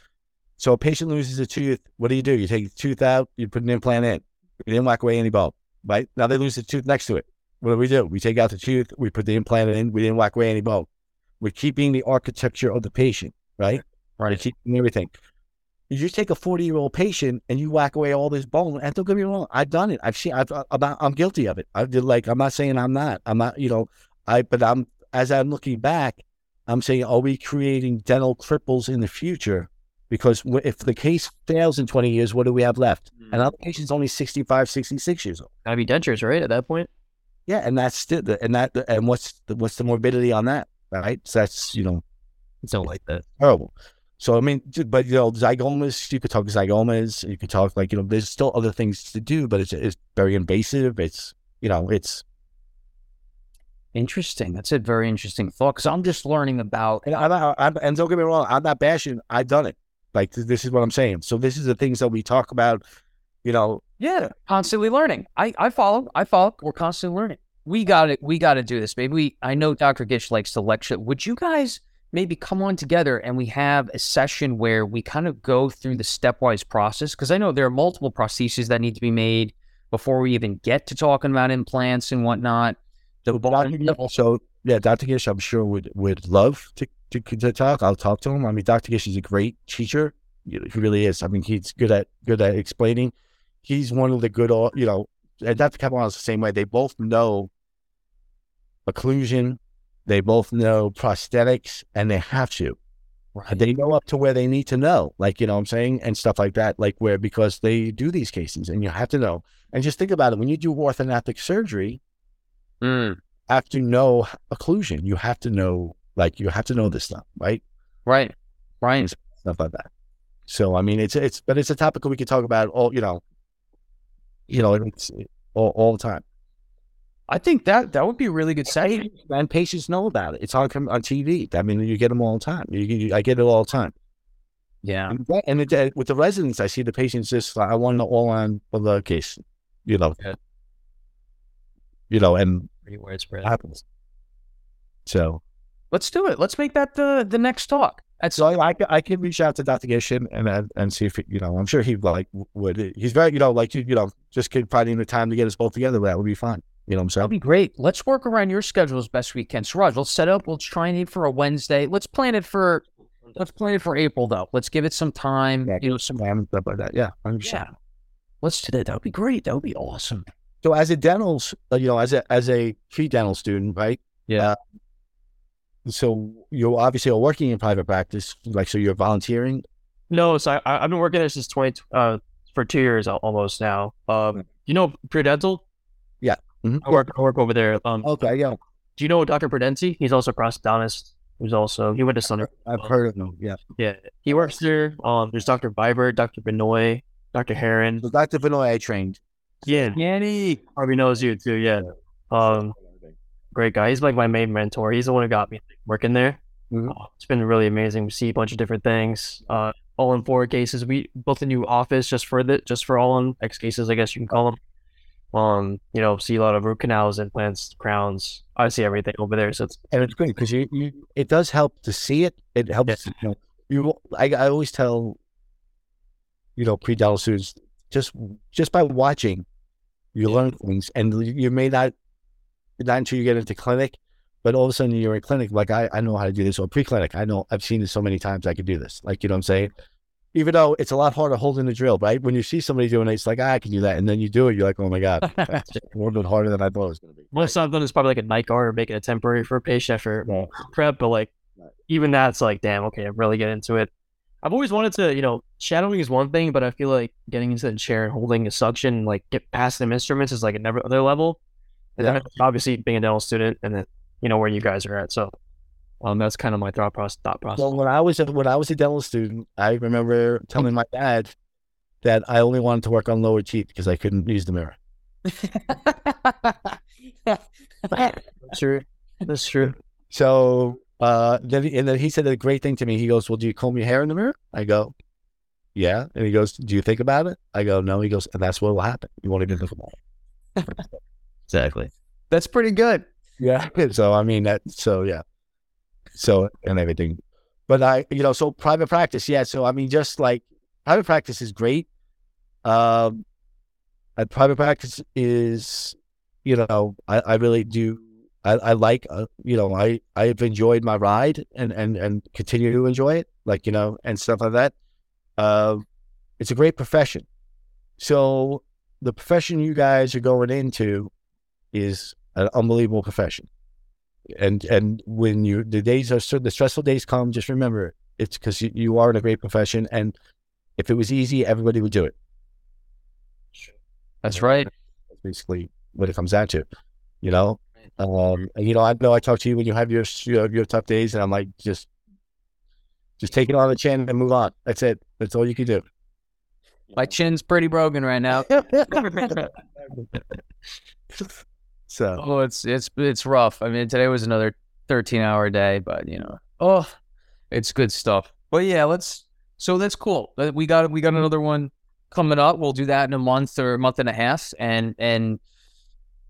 Speaker 3: So a patient loses a tooth. What do you do? You take the tooth out. You put an implant in. You didn't whack away any bone, right? Now they lose the tooth next to it. What do we do? We take out the tooth. We put the implant in. We didn't whack away any bone. We're keeping the architecture of the patient, right? Right. We're keeping everything you just take a 40 year old patient and you whack away all this bone and don't get me wrong i've done it i've seen I've, uh, I'm, not, I'm guilty of it i did like i'm not saying i'm not i'm not you know i but i'm as i'm looking back i'm saying are we creating dental cripples in the future because if the case fails in 20 years what do we have left hmm. and our patient's only 65 66 years old
Speaker 1: gotta be dentures, right? At that point.
Speaker 3: yeah and that's still the, and that and what's the, what's the morbidity on that right so that's you know
Speaker 1: it's not like that.
Speaker 3: terrible. So I mean, but you know, zygomas. You could talk zygomas. You could talk like you know, there's still other things to do, but it's it's very invasive. It's you know, it's
Speaker 2: Interesting. That's a very interesting thought because I'm just learning about.
Speaker 3: and I'm, not- I'm and don't get me wrong, I'm not bashing. I've done it. Like th- this is what I'm saying. So this is the things that we talk about. You know,
Speaker 2: Yeah, constantly learning. I I follow. I follow. We're constantly learning. We got it. We got to do this. Maybe we. I know Dr. Gish likes to lecture. Would you guys maybe come on together and we have a session where we kind of go through the stepwise process? Because I know there are multiple prostheses that need to be made before we even get to talking about implants and whatnot. The
Speaker 3: Dr. Gish, so yeah, Dr. Gish, I'm sure would would love to, to to talk. I'll talk to him. I mean, Dr. Gish is a great teacher. He really is. I mean, he's good at good at explaining. He's one of the good, all you know. And Dr. Kaplan is the same way. They both know occlusion. They both know prosthetics, and they have to. They know up to where they need to know, like you know what I'm saying, and stuff like that. Like where because they do these cases, and you have to know. And just think about it: when you do orthognathic surgery,
Speaker 2: Mm,
Speaker 3: have to know occlusion. You have to know, like, you have to know this stuff, right?
Speaker 2: right. Right.
Speaker 3: Stuff like that. So, I mean, it's it's, but it's a topic we could talk about all, you know, you know, it's all, all the time.
Speaker 2: I think that that would be a really good session.
Speaker 3: And patients know about it. It's on on TV. I mean, you get them all the time. You, you, I get it all the time.
Speaker 2: Yeah.
Speaker 3: And, and it, with the residents, I see the patients just, I want it all on four the case, you know,
Speaker 1: Yeah.
Speaker 3: You know, and
Speaker 1: Pretty widespread.
Speaker 3: it happens. So,
Speaker 2: Let's do it. Let's make that the the next talk. That's
Speaker 3: So I, I, can- I can reach out to Dr. Gishin and and, see if he- you know I'm sure he like would he's very you know like you you know just keep finding the time to get us both together that would be fine you know what I'm saying?
Speaker 2: That'd be great. Let's work around your schedule as best we can. Sooraj, let's set up. We'll try and aim for a Wednesday. Let's plan it for let's plan it for April though. Let's give it some time.
Speaker 3: Yeah,
Speaker 2: you know, some
Speaker 3: and stuff like that yeah 100%.
Speaker 2: yeah. Let's do that. That would be great. That would be awesome.
Speaker 3: So as a dental uh, you know as a as a pre dental student right
Speaker 2: Yeah.
Speaker 3: Uh, so you obviously are working in private practice like so you're volunteering
Speaker 1: No, so I, I've been working there since 20, uh, for two years almost now. Um, you know pre-dental.
Speaker 3: Yeah. Mhm.
Speaker 1: I work, I work over there. Um,
Speaker 3: okay yeah
Speaker 1: do you know Dr. Prudenzi? He's also a prosthodontist. Who's also, he went to Sunder.
Speaker 3: I've heard of him. yeah
Speaker 1: Yeah. He works there. Um, there's Dr. Vibert, Dr. Benoit, Dr. Heron.
Speaker 3: so Dr. Vinoy I trained
Speaker 1: Yeah.
Speaker 2: Yanni.
Speaker 1: Harvey knows you too. Yeah. Um, great guy. He's like my main mentor. He's the one who got me working there.
Speaker 3: Mhm.
Speaker 1: Uh, it's been really amazing. We see a bunch of different things. Uh, all in four cases. We built a new office just for the just for all in X cases, I guess you can call them. Um, you know, see a lot of root canals, implants, crowns. I see everything over there. So it's
Speaker 3: and it's great because you, you it does help to see it. It helps. You know, you I, I always tell you know pre dental students just just by watching, you learn things, and you may not not until you get into clinic, but all of a sudden you're in clinic. Like I, I know how to do this, or pre clinic. I know I've seen this so many times. I could do this. Like you know what I'm saying. Even though it's a lot harder holding the drill, right? When you see somebody doing it, it's like ah, I can do that, and then you do it, you're like, oh my god, it's a little bit harder than I thought it was going to be.
Speaker 1: most I've is probably like a night guard or making a temporary for a patient after
Speaker 3: Yeah.
Speaker 1: prep, but like even that's like, damn, okay, I'm really getting into it. I've always wanted to, you know, shadowing is one thing, but I feel like getting into the chair and holding a suction, like get past them instruments is like another level. And then obviously being a dental student and then, you know, where you guys are at. So um, that's kind of my thought process. Thought process.
Speaker 3: Well, when I was a, when I was a dental student, I remember telling my dad that I only wanted to work on lower teeth because I couldn't use the mirror.
Speaker 1: That's true. That's true.
Speaker 3: So uh, then and then he said a great thing to me. He goes, "Well, do you comb your hair in the mirror?" I go, "Yeah." And he goes, "Do you think about it?" I go, "No." He goes, "And that's what will happen. You won't even think about it."
Speaker 1: Exactly.
Speaker 2: That's pretty good.
Speaker 3: Yeah. So I mean that. So yeah. So and everything, but I you know so private practice. Yeah. So I mean just like private practice is great. Um, and private practice is, you know, I, I really do. I, I like, uh, you know, I I've enjoyed my ride and and and continue to enjoy it, like you know, and stuff like that. Uh, it's a great profession. So the profession you guys are going into is an unbelievable profession. And and when you the days are the stressful days come, just remember it's because you, you are in a great profession, and if it was easy, everybody would do it.
Speaker 2: That's right.
Speaker 3: That's basically what it comes down to, you know. Um, you know, I know I talk to you when you have your your, your tough days, and I'm like, just just take it on the chin and move on. That's it. That's all you can do.
Speaker 2: My chin's pretty broken right now.
Speaker 3: so,
Speaker 2: oh, it's it's it's rough. I mean, today was another 13 hour day, but you know, oh, it's good stuff. But yeah, let's. So that's cool. Uh, we got we got another one coming up. We'll do that in a month or a month and a half, and and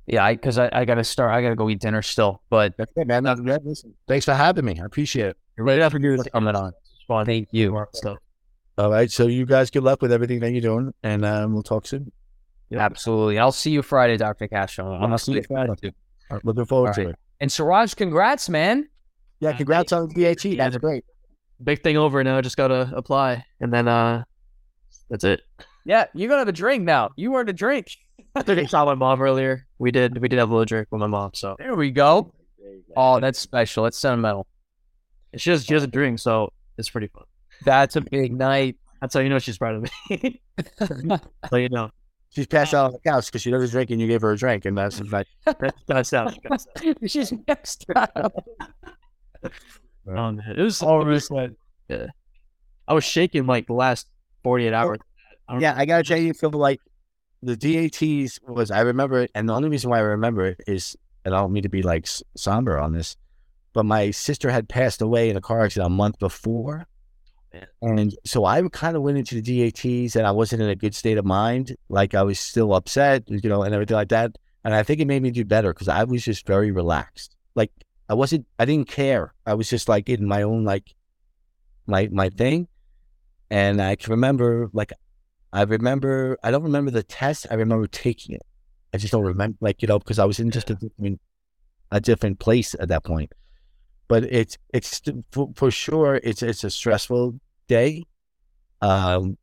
Speaker 2: yeah, because I, I, I got to start. I got to go eat dinner still. But
Speaker 3: that's it, man. listen, thanks for having me. I appreciate it.
Speaker 2: You're ready for you coming on. Fun. Thank you.
Speaker 3: Stuff. All right. So you guys, good luck with everything that you're doing, and um, we'll talk soon.
Speaker 2: Yep. Absolutely. I'll see you Friday, Dr. Castro.
Speaker 3: I'll see you Friday. Too. Looking forward right. to it.
Speaker 2: And Sooraj, congrats, man.
Speaker 3: Yeah, congrats on the DAT. That's great.
Speaker 1: Big thing over now. Just gotta apply, and then uh, that's it.
Speaker 2: Yeah, you're gonna have a drink now. You earned a drink.
Speaker 1: I saw my mom earlier. We did. We did have a little drink with my mom. So
Speaker 2: there we go. Oh, that's special. That's sentimental.
Speaker 1: She has she has a drink, so it's pretty fun.
Speaker 2: That's a big night.
Speaker 1: That's how you know she's proud of me. so you know.
Speaker 3: She's passed out on the couch because she doesn't drink and you gave her a drink, and that's like
Speaker 1: that's passed out.
Speaker 2: She's extra.
Speaker 1: oh man, it was all it was, yeah. I was shaking like the last forty eight hours.
Speaker 3: I yeah, I gotta tell you, feel like the DATs was I remember it, and the only reason why I remember it is, and I don't mean to be like somber on this, but my sister had passed away in a car accident a month before, and so I kind of went into the DATs, and I wasn't in a good state of mind, like I was still upset, you know, and everything like that. And I think it made me do better because I was just very relaxed. Like I wasn't, I didn't care. I was just like in my own like my my thing. And I can remember like I remember, I don't remember the test. I remember taking it. I just don't remember, like, you know, because I was in just a different, a different place at that point. But it's, it's for, for sure, it's, it's a stressful day. Um,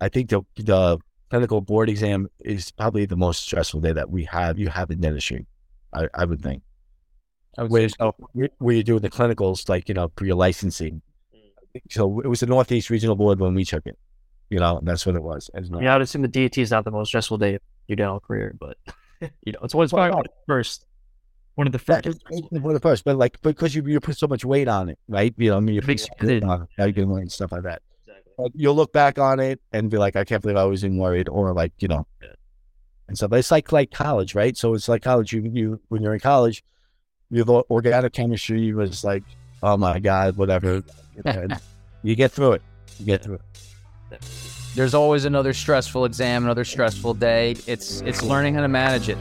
Speaker 3: I think the, the clinical board exam is probably the most stressful day that we have, you have in dentistry, I, I would think. I would where, so. where you're doing the clinicals, like, you know, for your licensing. Mm. So it was the Northeast Regional Board when we took it. You know, that's what it was.
Speaker 1: Yeah, I would assume the DAT is not the most stressful day of your dental career, but you know, it's always well, probably first. One of the first.
Speaker 3: One of the first, but like because you you put so much weight on it, right? You know, I mean, you put weight on it, you can learn stuff like that. Exactly. you'll look back on it and be like, I can't believe I was in worried, or like you know, yeah. and stuff. But it's like like college, right? So it's like college. You you when you're in college, you have organic chemistry was like, oh my god, whatever. you get through it. You get through it.
Speaker 2: There's always another stressful exam, another stressful day. It's it's learning how to manage it.